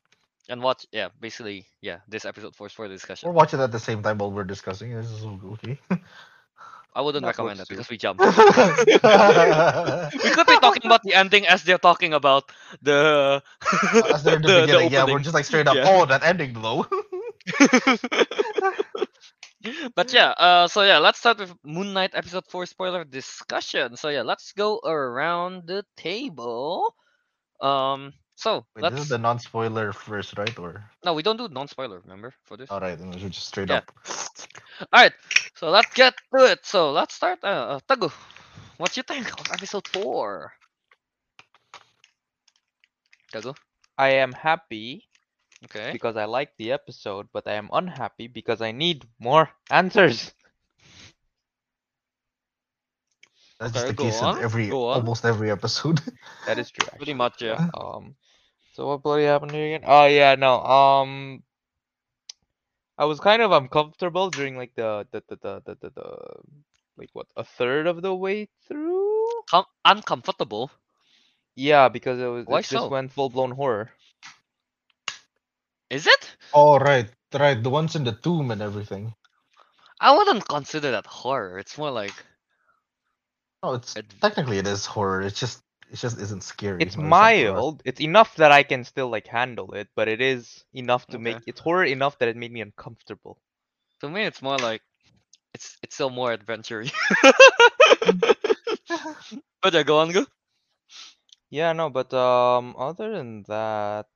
And watch yeah, basically yeah, this episode 4 spoiler discussion. Or watch it at the same time while we're discussing. This is so goofy I wouldn't That recommend works it too. because we jumped. we could be talking about the ending as they're talking about the As they're in the, the- the beginning, yeah, we're just like straight up. Yeah. Oh, that ending blow. but yeah, uh, so yeah, let's start with Moon Knight episode four spoiler discussion. So yeah, let's go around the table. Um, so Wait, let's this is the non-spoiler first, right? Or no, we don't do non-spoiler. Remember for this. all right, then we're just straight Yeah. up. All right, so let's get to it. So let's start. Uh, uh Teguh, what you think of episode four? Teguh, I am happy okay. because I like the episode, but I am unhappy because I need more answers. That's Okay, just the case on, in every almost every episode. That is true. Pretty much, yeah. Um, so what bloody happened here again? Oh yeah, no. Um, I was kind of uncomfortable during like the the the the the, the, the like what a third of the way through. Com- uncomfortable. Yeah, because it was Why it just went full blown horror. Is it? oh right, right, the ones in the tomb and everything. I wouldn't consider that horror. It's more like No, it's Ad- technically it is horror. It's just it just isn't scary. It's or something like that. mild. It's enough that I can still like handle it, but it is enough to Okay. make it's horror enough that it made me uncomfortable. to me. It's more like it's it's still more adventure. but yeah, go on, go. Yeah, no, but um, other than that,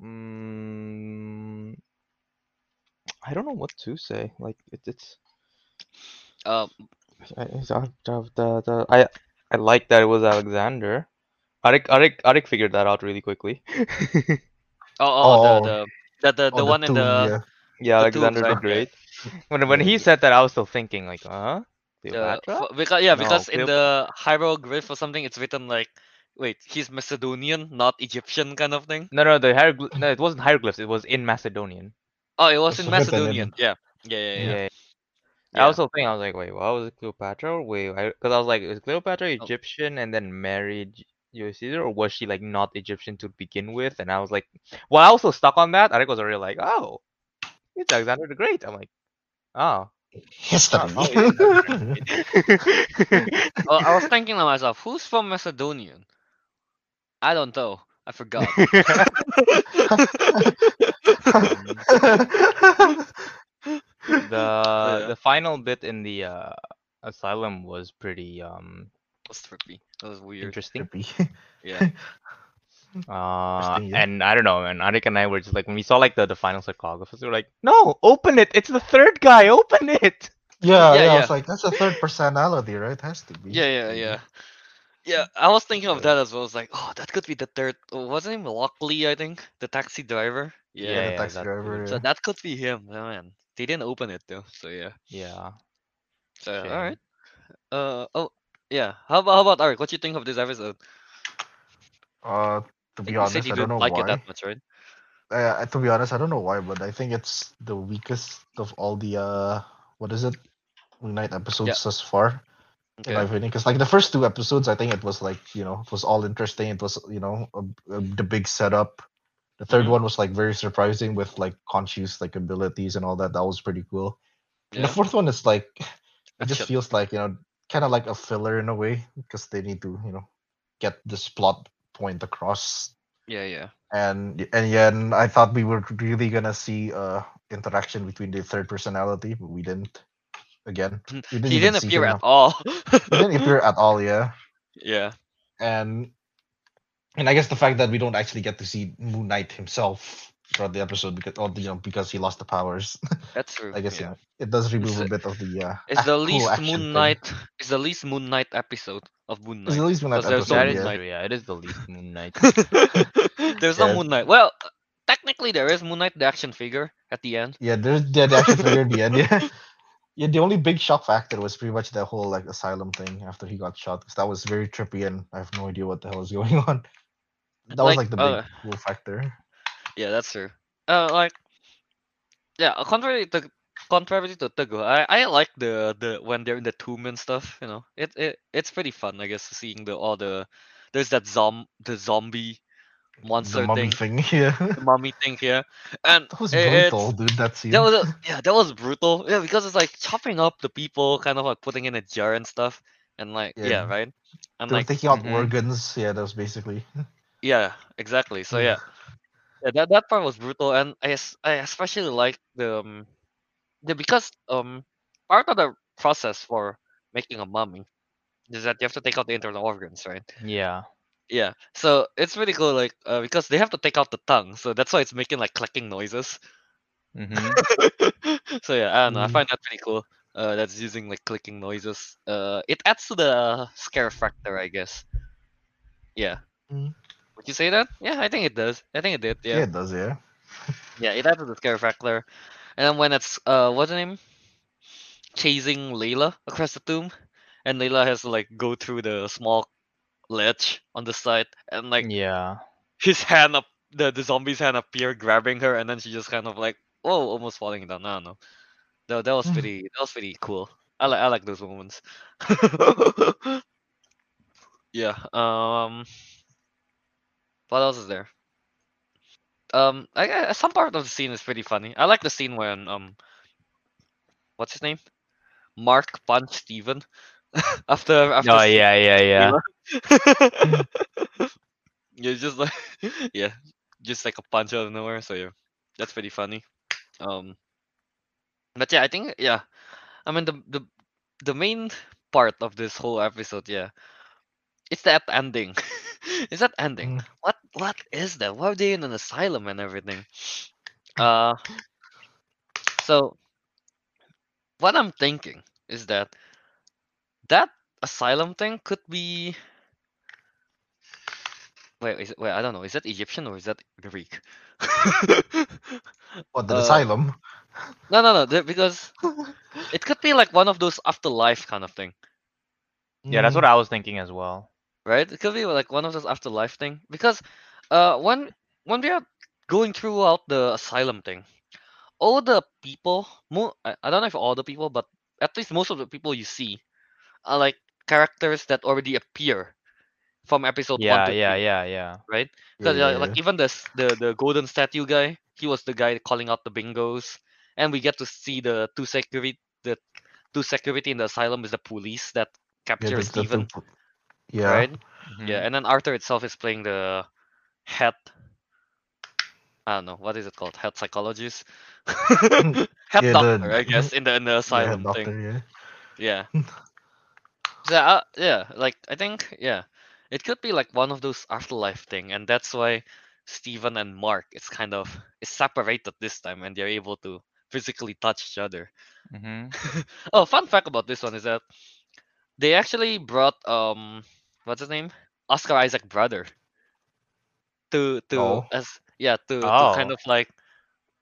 mm, I don't know what to say. Like it, it's Um, I, it's, uh, the, the, the, I I like that it was Alexander. Ariq Ariq Ariq figured that out really quickly. oh, oh, Oh, the the the the, Oh, the one in tomb, the yeah. Yeah, The tubes, Alexander the? Yeah. Great. When when he said that, I was still thinking like, huh? the Cleopatra? f- because yeah No, because in Cleop- the hieroglyph or something it's written like wait he's Macedonian not Egyptian kind of thing. No, no, the hieroglyph. No, it wasn't hieroglyphs. It was in Macedonian. Oh, it was It's in written in- Macedonian. Yeah. Yeah, yeah, yeah. Yeah. Yeah. I was still thinking, I was like, wait, what was it Cleopatra? Wait, because I was like, is Cleopatra Oh. Egyptian and then married J- Julius Caesar, or was she like not Egyptian to begin with? And I was like, well, I also stuck on that. Ariq was already like, oh, it's Alexander the Great. I'm like, oh. History. oh, it is Alexander the Well, I was thinking to myself, who's from Macedonian? I don't know. I forgot. Mm. The Yeah. the final bit in the uh, asylum was pretty um was trippy. That was weird. interesting. Trippy. Yeah. Uh, Interesting, yeah. and I don't know, and Ariq and I were just like when we saw like the the final sarcophagus, we were like, no, open it! It's the third guy. Open it. Yeah, Yeah, yeah, I was like, that's a third personality, right? It Has to be. Yeah, yeah, yeah. Yeah, I was thinking of that as well. I was like, oh, that could be the third. oh, Wasn't him Lockley? I think the taxi driver. Yeah, Yeah. Yeah, the taxi that driver. too. So yeah. that could be him. Oh, man, they didn't open it though. So yeah. Yeah. So Shame. all right. Uh oh yeah. How about how about Ariq? What you think of this episode? Uh, to be you honest, you I don't know like it why. that much, right? Uh, to be honest, I don't know why, but I think it's the weakest of all the uh, what is it, Moon Knight episodes thus far. in my Okay. opinion because like the first two episodes i think it was like you know it was all interesting it was you know a, a- the big setup the 3rd Mhm. one was like very surprising with like conscious like abilities and all that that was pretty cool and Yeah. the fourth one is like it That's just feels like you know kind of like a filler in a way because they need to you know get this plot point across Yeah, yeah. and and yeah and i thought we were really gonna see uh interaction between the third personality but we didn't again we He didn't appear at all. he didn't appear at all yeah yeah. and and I guess the fact that we don't actually get to see Moon Knight himself throughout the episode because or, you know because he lost the powers. That's true. I guess yeah. you know, it does remove the- a bit of the uh, It's ac- the least action Moon thing. Knight. It's the least Moon Knight episode of Moon Knight. It's Knight. the least Moon Knight Because there's no That episode. is Moon Yeah. Knight. Yeah, it is the least Moon Knight. There's no Moon Knight. Well, technically there is Moon Knight, the action figure at the end. yeah, there's yeah, the action figure in the end. Yeah. Yeah, the only big shock factor was pretty much that whole like asylum thing after he got shot because that was very trippy and I have no idea what the hell is going on. That was Like, like the big uh, cool factor. Yeah, that's true. Uh, like, yeah. uh, Contrary to contrary to Teguh, I I like the the when they're in the tomb and stuff. You know, it it it's pretty fun. I guess seeing the all the there's that zom the zombie monster the mummy thing, thing. Yeah. the mummy thing here, and that was it- brutal, dude. That scene. That was a, yeah, that was brutal. Yeah, because it's like chopping up the people, kind of like putting in a jar and stuff, and like yeah, Yeah. right. And they like taking out Mhm. organs. Yeah, that was basically. yeah, exactly. So Yeah. yeah, that that part was brutal, and I es- I especially like the um, the because um part of the process for making a mummy is that you have to take out the internal organs, right? yeah. Yeah, so it's really cool, like uh, because they have to take out the tongue, so that's why it's making like clicking noises. hmm so yeah, I don't know. I Mm. find that pretty cool. Uh, that's using like clicking noises. Uh, it adds to the scare factor, I guess. Yeah. Mm. Would you say that? Yeah, I think it does. I think it did. Yeah. Yeah. it does. Yeah. Yeah, it adds to the scare factor. And then when it's uh, what's the name? Chasing Layla across the tomb, and Layla has to like go through the small ledge on the side, and like Yeah. his hand up, the the zombie's hand appear, grabbing her, and then she just kind of like, oh, almost falling down. I don't know. That that was Mm. pretty. That was pretty cool. I like I like those moments. yeah. Um. What else is there? Um. I, I some part of the scene is pretty funny. I like the scene when um. What's his name? Mark punched Steven after after. Oh yeah, yeah, yeah. yeah, just like yeah, just like a punch out of nowhere. So yeah, that's pretty funny. Um, but yeah, I think yeah, I mean the the the main part of this whole episode, yeah, it's that ending. is that ending? Mm. What what is that? Why are they in an asylum and everything? Uh so what I'm thinking is that that asylum thing could be wait, is it, wait, I don't know. Is that Egyptian or is that Greek? What the Uh, asylum? no, no, no. Because it could be like one of those afterlife kind of thing. Yeah, that's what I was thinking as well. right? It could be like one of those afterlife thing because uh when when we are going throughout the asylum thing, all the people, mo- I, I don't know if all the people, but at least most of the people you see are like characters that already appear from episode one Yeah, to yeah, three, yeah, yeah. right? yeah, Because yeah, like yeah. even the s- the the golden statue guy, he was the guy calling out the bingos, and we get to see the two security the two security in the asylum is the police that Yeah, capture the- the two Steven, po- yeah. right? Mhm. Yeah, and then Arthur itself is playing the head. I don't know what is it called, head psychologist, head Yeah, doctor, the- I guess, in the in the Yeah, asylum doctor, thing. yeah. Yeah. So uh, yeah, like I think yeah, it could be like one of those afterlife thing, and that's why Steven and Mark it's kind of is separated this time, and they're able to physically touch each other. Mhm. Oh, fun fact about this one is that they actually brought um what's his name? Oscar Isaac brother to to Oh. as yeah to to kind Oh. of like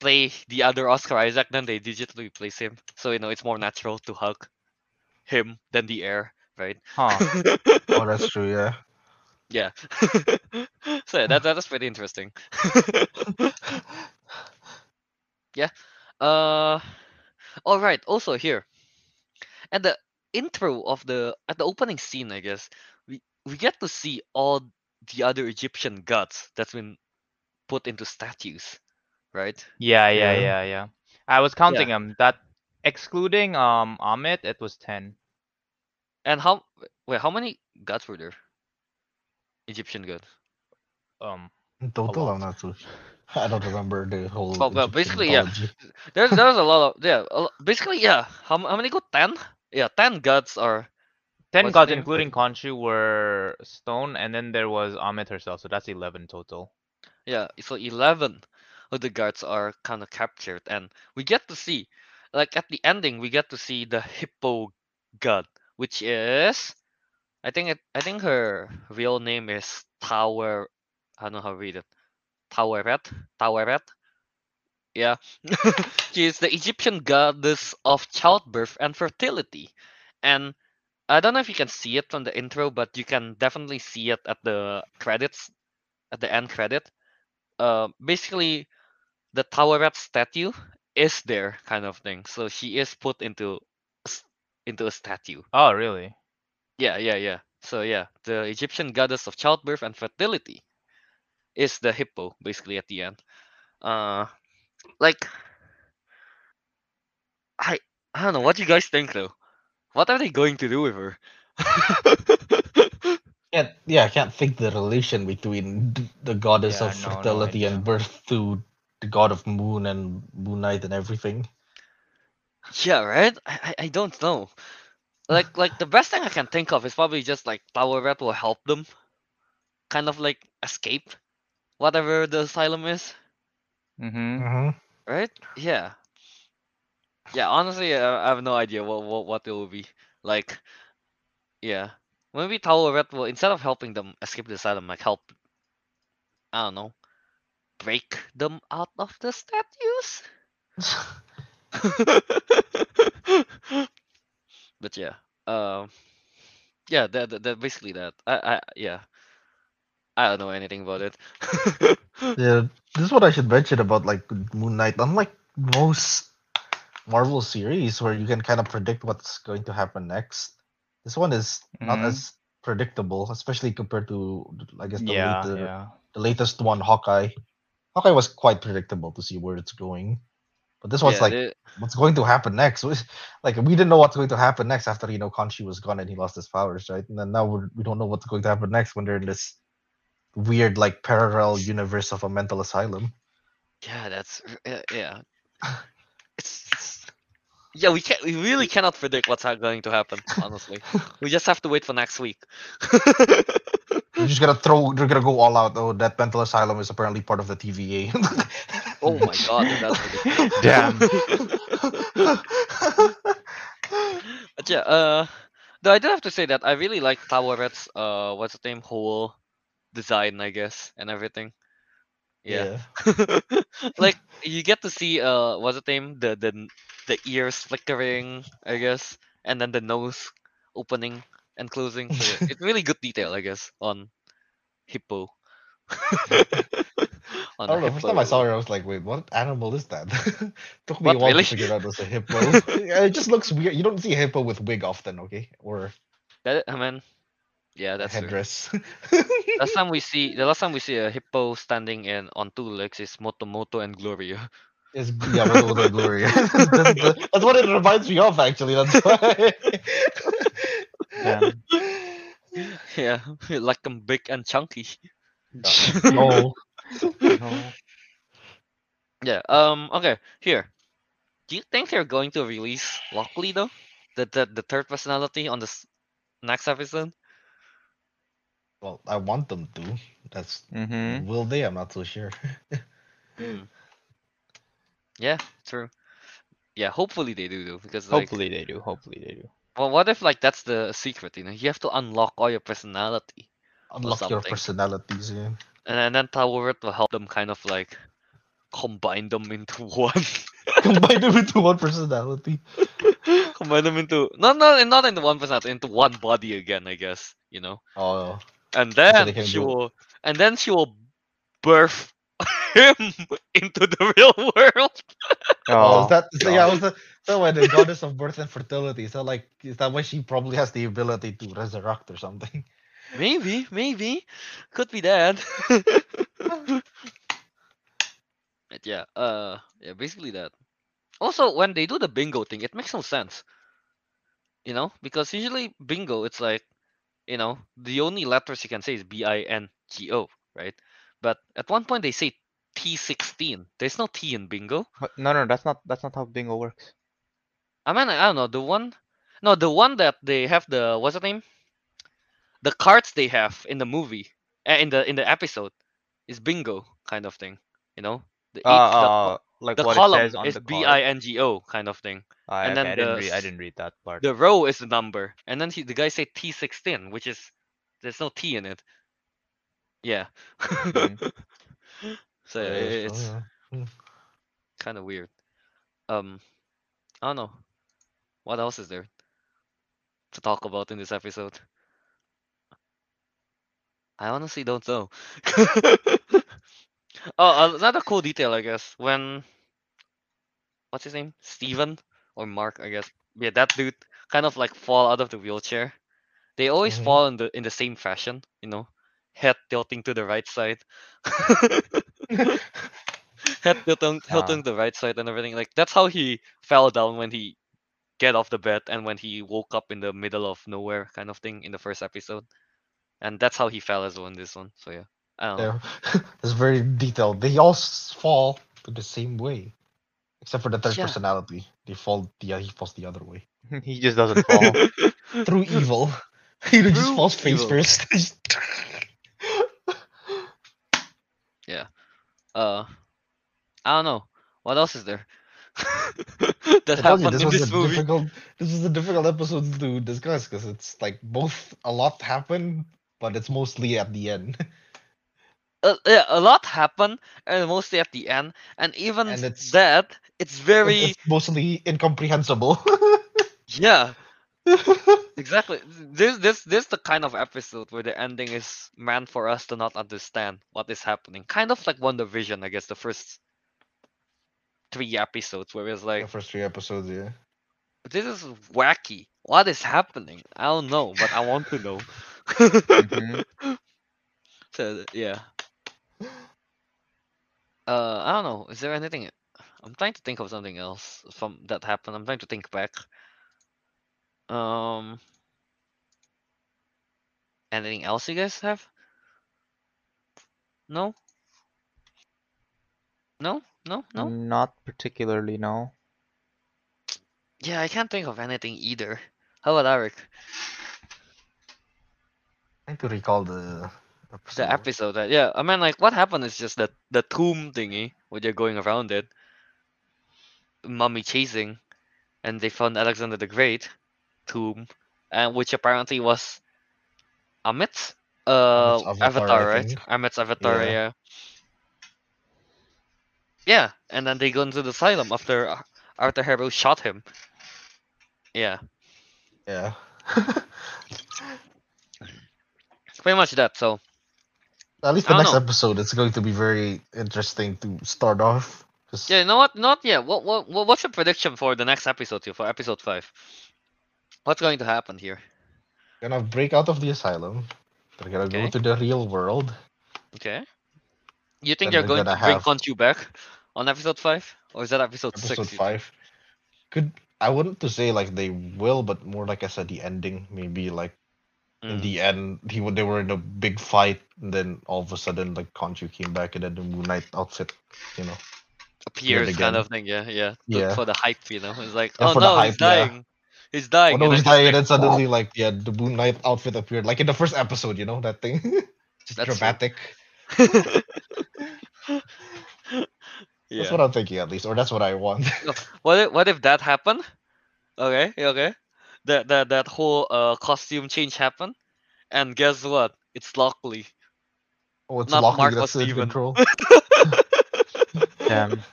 play the other Oscar Isaac then they digitally replace him. So you know it's more natural to hug him than the air, right? Huh. Oh, that's true. Yeah. yeah. so yeah, that that is pretty interesting. yeah. Uh all right, also here. At the intro of the at the opening scene, I guess, we we get to see all the other Egyptian gods that's been put into statues, right? Yeah, yeah, Yeah. yeah, yeah. I was counting them. That excluding um Ammit, it was ten. And how wait, how many gods were there? Egyptian gods. Um, In total. I'm not sure. I don't remember the whole. Well, well, Egyptian basically, yeah. mythology. There's there's a lot of yeah. Basically, yeah. How how many go? Ten. Yeah, ten gods are ten What's gods, including Khonshu, were stone, and then there was Ammit herself, so that's eleven total. Yeah, so 11 of the guards are kind of captured, and we get to see, like at the ending, we get to see the hippo god, which is, I think it, I think her real name is Tower, I don't know how to read it, Taweret, Taweret. Yeah, she is the Egyptian goddess of childbirth and fertility, and I don't know if you can see it from the intro, but you can definitely see it at the credits, at the end credit uh, basically the Taweret statue is there kind of thing. So she is put into into a statue. Oh, really? Yeah, yeah, yeah. So yeah, the Egyptian goddess of childbirth and fertility is the hippo basically at the end. Uh like I I don't know what you guys think though. What are they going to do with her? Can't, yeah, I can't think the relation between the goddess Yeah, of no- no fertility and birth to the god of moon and moon night and everything. Yeah, right? I, I I don't know. Like like the best thing I can think of is probably just like Taweret will help them kind of like escape whatever the asylum is, Mm-hmm. Mm-hmm. right? Yeah. Yeah, honestly, I, have no idea what, what what it will be. Like yeah. Maybe Taweret will instead of helping them escape the asylum, like help I don't know, break them out of the statues. but yeah, um, yeah, that, that, that basically that. I, I, yeah, I don't know anything about it. yeah, this is what I should mention about like Moon Knight. Unlike most Marvel series where you can kind of predict what's going to happen next, this one is not Mhm. as predictable, especially compared to I guess the Yeah, later, yeah. the latest one, Hawkeye. Hawkeye was quite predictable to see where it's going, but this one's yeah, like the- what's going to happen next? Like we didn't know what's going to happen next after you know Khonshu was gone and he lost his powers, right? And then now we're, we don't know what's going to happen next when they're in this weird like parallel universe of a mental asylum. yeah, that's uh, yeah. It's, it's Yeah, we can't. We really cannot predict what's ha- going to happen. Honestly, we just have to wait for next week. You're just gonna throw. You're gonna go all out. Oh, that mental asylum is apparently part of the TVA. oh my god, that's ridiculous. Damn. But yeah, uh, though I do have to say that I really like Taweret's uh, what's the name, whole design, I guess, and everything. Yeah, like you get to see uh, what's the name, the the n- the ears flickering, I guess, and then the nose opening and closing. So it's really good detail, I guess, on Hippo. on I don't know. First time I saw her, I was like, "Wait, what animal is that?" Took me What, a while really? to figure out it was a hippo. It just looks weird. You don't see a hippo with wig often, okay? Or That I mean, yeah, that's headdress. Last time we see the last time we see a hippo standing in on two legs is Motomoto and Gloria. Is yeah, with all the glory. that's, that's what it reminds me of. Actually, that's why. Damn. yeah, like I'm big and chunky. oh, No. Yeah. Um. Okay. Here. Do you think they're going to release Lockley though? The the the third personality on this next episode? well, I want them to. That's Mm-hmm. will they? I'm not so sure. Hmm. Yeah. True. Yeah. Hopefully they do though, because like, Hopefully they do. Hopefully they do. well, what if like that's the secret? You know, you have to unlock all your personality, Unlock your something. personalities. Yeah. and then, then Taweret will help them kind of like combine them into one. Combine them into one personality. combine them into not not not into one personality, into one body again, I guess. You know, Oh, and they then can she do- will, and then she will birth him into the real world. oh, Oh, is that so? Yeah, was the so why the goddess of birth and fertility? So like, is that why she probably has the ability to resurrect or something? Maybe, maybe, could be that. But yeah, uh, yeah, basically that. Also, when they do the bingo thing, it makes no sense. You know, because usually bingo, it's like, you know, the only letters you can say is B I N G O, right? But at one point they say T sixteen. There's no T in bingo. No, no, that's not that's not how bingo works. I mean, I don't know the one. No, the one that they have the what's the name? The cards they have in the movie, uh, in the in the episode, is bingo kind of thing. You know, the Uh, the, uh, like the what column it says on is the B. I N G O kind of thing. Ah, and okay, then I didn't the read. I didn't read that part. The row is the number, and then he, the guy say T sixteen, which is there's no T in it. Yeah. Mhm. so Yeah, it's yeah. kind of weird. Um, I don't know. What else is there to talk about in this episode? I honestly don't know. oh, another cool detail, I guess. When what's his name? Steven or Mark, I guess. Yeah, that dude kind of like fall out of the wheelchair. They always Mhm. fall in the in the same fashion, you know, head tilting to the right side. head tilting, tilting to the right side and everything. Like that's how he fell down when he get off the bed and when he woke up in the middle of nowhere kind of thing in the first episode. And that's how he fell as well in this one. So yeah. I don't know. Yeah. it's very detailed. They all fall to the same way, except for the third Yeah. personality. They fall. The he falls the other way he just doesn't fall. through evil. he just Through falls face evil. first. Just- Uh I don't know. What else is there? that told you this in was this a movie. difficult. This is a difficult episode to discuss because it's like both a lot happened, but it's mostly at the end, uh, yeah, a lot happened, and mostly at the end, and even And it's- that, it's very it's mostly incomprehensible. yeah, exactly. This this this the kind of episode where the ending is meant for us to not understand what is happening. Kind of like WandaVision, I guess, the first three episodes where it's like the first three episodes, yeah. this is wacky. What is happening? I don't know, but I want to know. Mhm. So yeah. Uh, I don't know. Is there anything? I'm trying to think of something else from that happened. I'm trying to think back. Um, anything else you guys have? No. No. No. No. Not particularly, no. Yeah, I can't think of anything either. How about Ariq? Need to recall the episode. The episode, uh, yeah. I mean, like, what happened is just that the tomb thingy where they're going around it, mummy chasing, and they found Alexander the Great tomb, and which apparently was Ammit's uh Ammit's avatar, avatar, right? Ammit's avatar, Yeah. yeah. Yeah, and then they go into the asylum after Ar- Arthur Harrow shot him. Yeah, Yeah. pretty much that. So At least the next know. episode, it's going to be very interesting to start off. Yeah, you know what? Not yet. What what what- what's your prediction for the next episode too? For episode five, what's going to happen here? gonna break out of the asylum. They're gonna Okay. go to the real world. Okay. You think they're they're going to gonna bring Khonshu back on episode five, or is that episode, Episode six? think? five. Could I wouldn't to say like they will, but more like I said, the ending. Maybe like in Mm, the end, he they were in a big fight, and then all of a sudden, like Khonshu came back, and then the Moon Knight outfit, you know. appears kind of thing. Yeah, yeah. Yeah. For the hype, you know. It's like, Yeah, oh no, he's dying. He's dying. Oh no, he's then dying, and then suddenly, like, yeah, the Moon Knight outfit appeared, like in the first episode, you know that thing. Just That's dramatic. yeah. That's what I'm thinking, at least, or that's what I want. What if what if that happened? Okay, okay. That that that whole uh costume change happened, and guess what? It's Lockley. oh, it's Not Lockley Marco that's in Steven. control. Damn.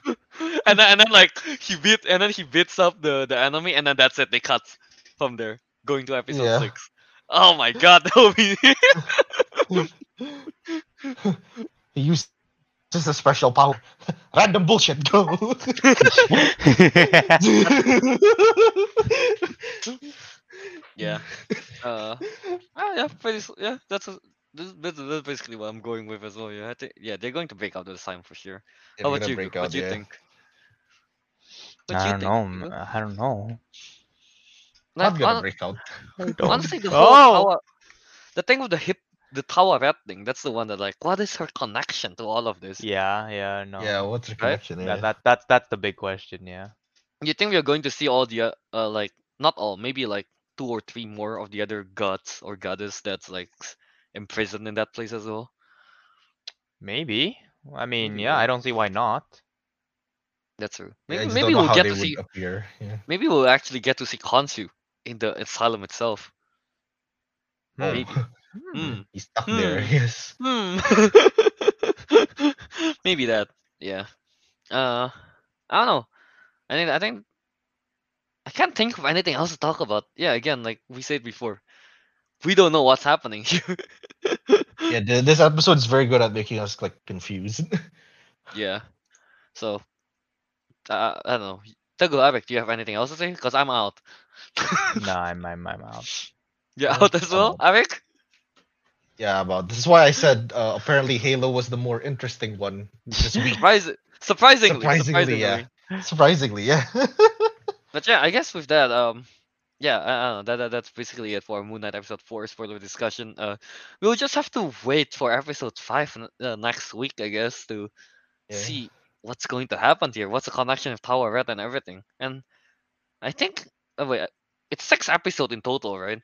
And then and then like he beat and then he beats up the the enemy, and then that's it. They cut from there, going to episode Yeah. six. Oh my god, that would be he used just a special power. Random bullshit, go. yeah. Uh, ah, yeah, pretty, yeah. That's a, this, that's, that's basically what I'm going with as well. Yeah, I think yeah they're going to break out this time for sure. How about you? break What do you yeah. think? What I you don't think, know. Diego? m- I don't know. Like, Not gonna hon- break out. honestly, the whole Oh! Taweret, the thing with the hip, the Taweret thing, that's the one that like, what is her connection to all of this? Yeah, yeah, no. Yeah, what's the connection? That, Yeah. that that's that's the big question. Yeah. You think we're going to see all the uh, uh like not all, maybe like two or three more of the other gods or goddess that's like s- imprisoned in that place as well? Maybe. I mean, Maybe, yeah, yeah. I don't see why not. That's true. Maybe just maybe we'll get to see. Yeah. maybe we'll actually get to see Khonshu in the asylum itself. Oh, Maybe. Hmm. he's stuck there. Hmm. Yes. Hmm. Maybe that. Yeah. Uh, I don't know. I think I think I can't think of anything else to talk about. Yeah, again, like we said before, we don't know what's happening here. Yeah, this episode is very good at making us like confused. yeah. So, uh, I don't know. Teguh Ariq, do you have anything else to say? Cause I'm out. no, I'm I'm I'm out. You're Yeah, out as well, I'm Ariq. yeah, about this is why I said uh, apparently Halo was the more interesting one this week. Surprise- surprisingly, Surprisingly, yeah. surprisingly. Surprisingly, yeah. But yeah, I guess with that, um, yeah, I, I don't know. That, that that's basically it for Moon Knight episode four spoiler discussion. Uh, we'll just have to wait for episode five uh, next week, I guess, to Yeah. see what's going to happen here. What's the connection of Taweret and everything? And I think, oh wait, it's six episode in total, right?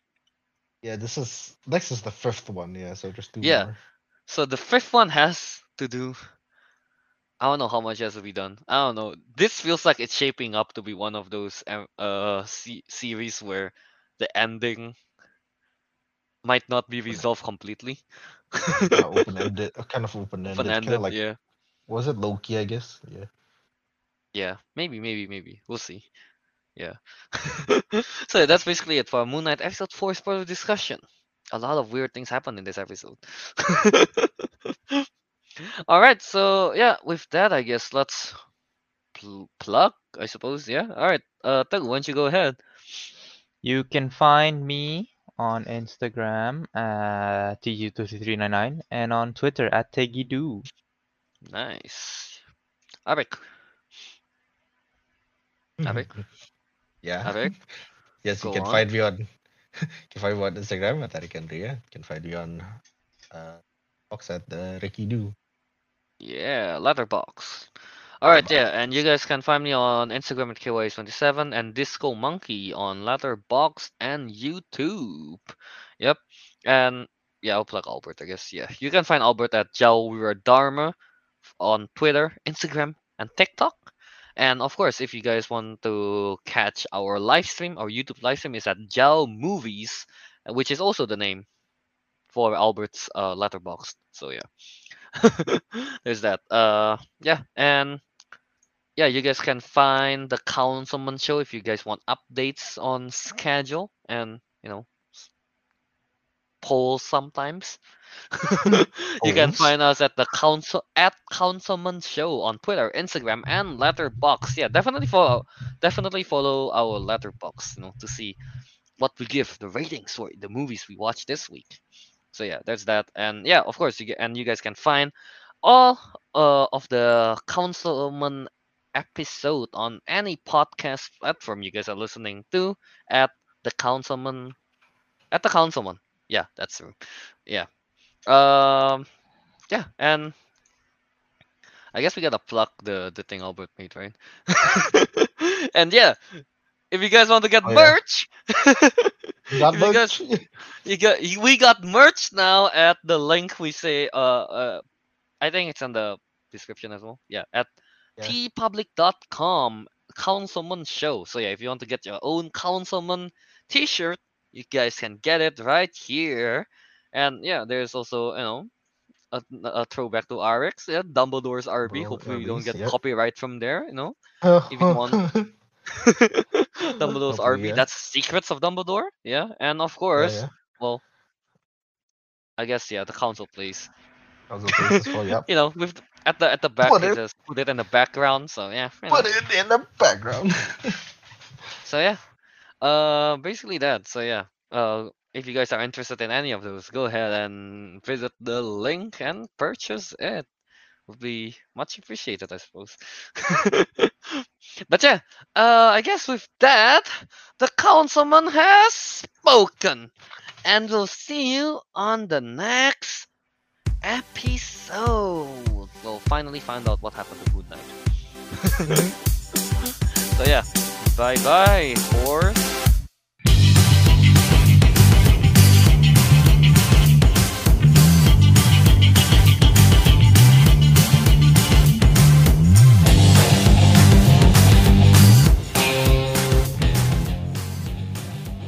Yeah, this is next is the fifth one. Yeah, so just two Yeah. more. So the fifth one has to do. I don't know how much has to be done. I don't know. This feels like it's shaping up to be one of those uh se- series where the ending might not be resolved completely. Kind of open ended, kind of open ended. Kind of like yeah, was it Loki? I guess. Yeah. yeah, maybe, maybe, maybe. We'll see. Yeah. so that's basically it for Moon Knight episode four spoiler discussion. A lot of weird things happened in this episode. All right, so yeah, with that, I guess let's pl- plug. I suppose, yeah. All right, uh, Tug, why don't you go ahead? You can find me on Instagram at tg2399, and on Twitter at Tegidu. Nice. Ariq, Ariq, Yeah. Ariq. Yes, you can on. find me on you can find me on Instagram at Ariq Andria. You can find me on uh Fox at uh, Ricky Do. Yeah, Letterboxd. All right, yeah, and you guys can find me on Instagram at kyace27 and Disco Monkey on Letterboxd and YouTube. Yep, and yeah, I'll plug Albert, I guess. Yeah, you can find Albert at JAWiradharma on Twitter, Instagram, and TikTok. And of course, if you guys want to catch our live stream, our YouTube live stream is at JAW Movies, which is also the name for Albert's uh, Letterboxd. So yeah, there's that. Uh, yeah, and yeah, you guys can find the Councilmen Show if you guys want updates on schedule and you know polls sometimes. you can find us at the council at Councilmen Show on Twitter, Instagram, and Letterboxd. Yeah, definitely follow definitely follow our Letterboxd, you know, to see what we give the ratings for the movies we watch this week. So yeah, there's that, and yeah, of course, you get, and you guys can find all uh, of the Councilmen episode on any podcast platform you guys are listening to at the Councilmen at the Councilmen. Yeah, that's true. Yeah. Um. Yeah, and I guess we gotta plug the the thing Albert made, right? and yeah, if you guys want to get Oh, yeah. merch, Got if you guys you got we got merch now at the link we say uh uh I think it's in the description as well. Yeah, at Yeah. teepublic.com councilmen show. So yeah, if you want to get your own councilmen t-shirt, you guys can get it right here. And yeah, there's also, you know, a, a throwback to RX, yeah, Dumbledore's RB. Bro, Hopefully we don't get yep. copyright from there, you know. If you want- Dumbledore's Hopefully, RB, yeah. that's Secrets of Dumbledore. Yeah, and of course, yeah. well, I guess yeah, the council place. Council place as well, yep. You know, with at the at the back, Put it says put it in the background. So yeah, you know. Put it in the background. So yeah, uh, basically that. So yeah, uh, if you guys are interested in any of those, go ahead and visit the link and purchase it. Would be much appreciated, I suppose. but yeah, uh, I guess with that, the councilman has spoken, and we'll see you on the next episode. We'll finally find out what happened to Good Night. so yeah, Bye bye, horse.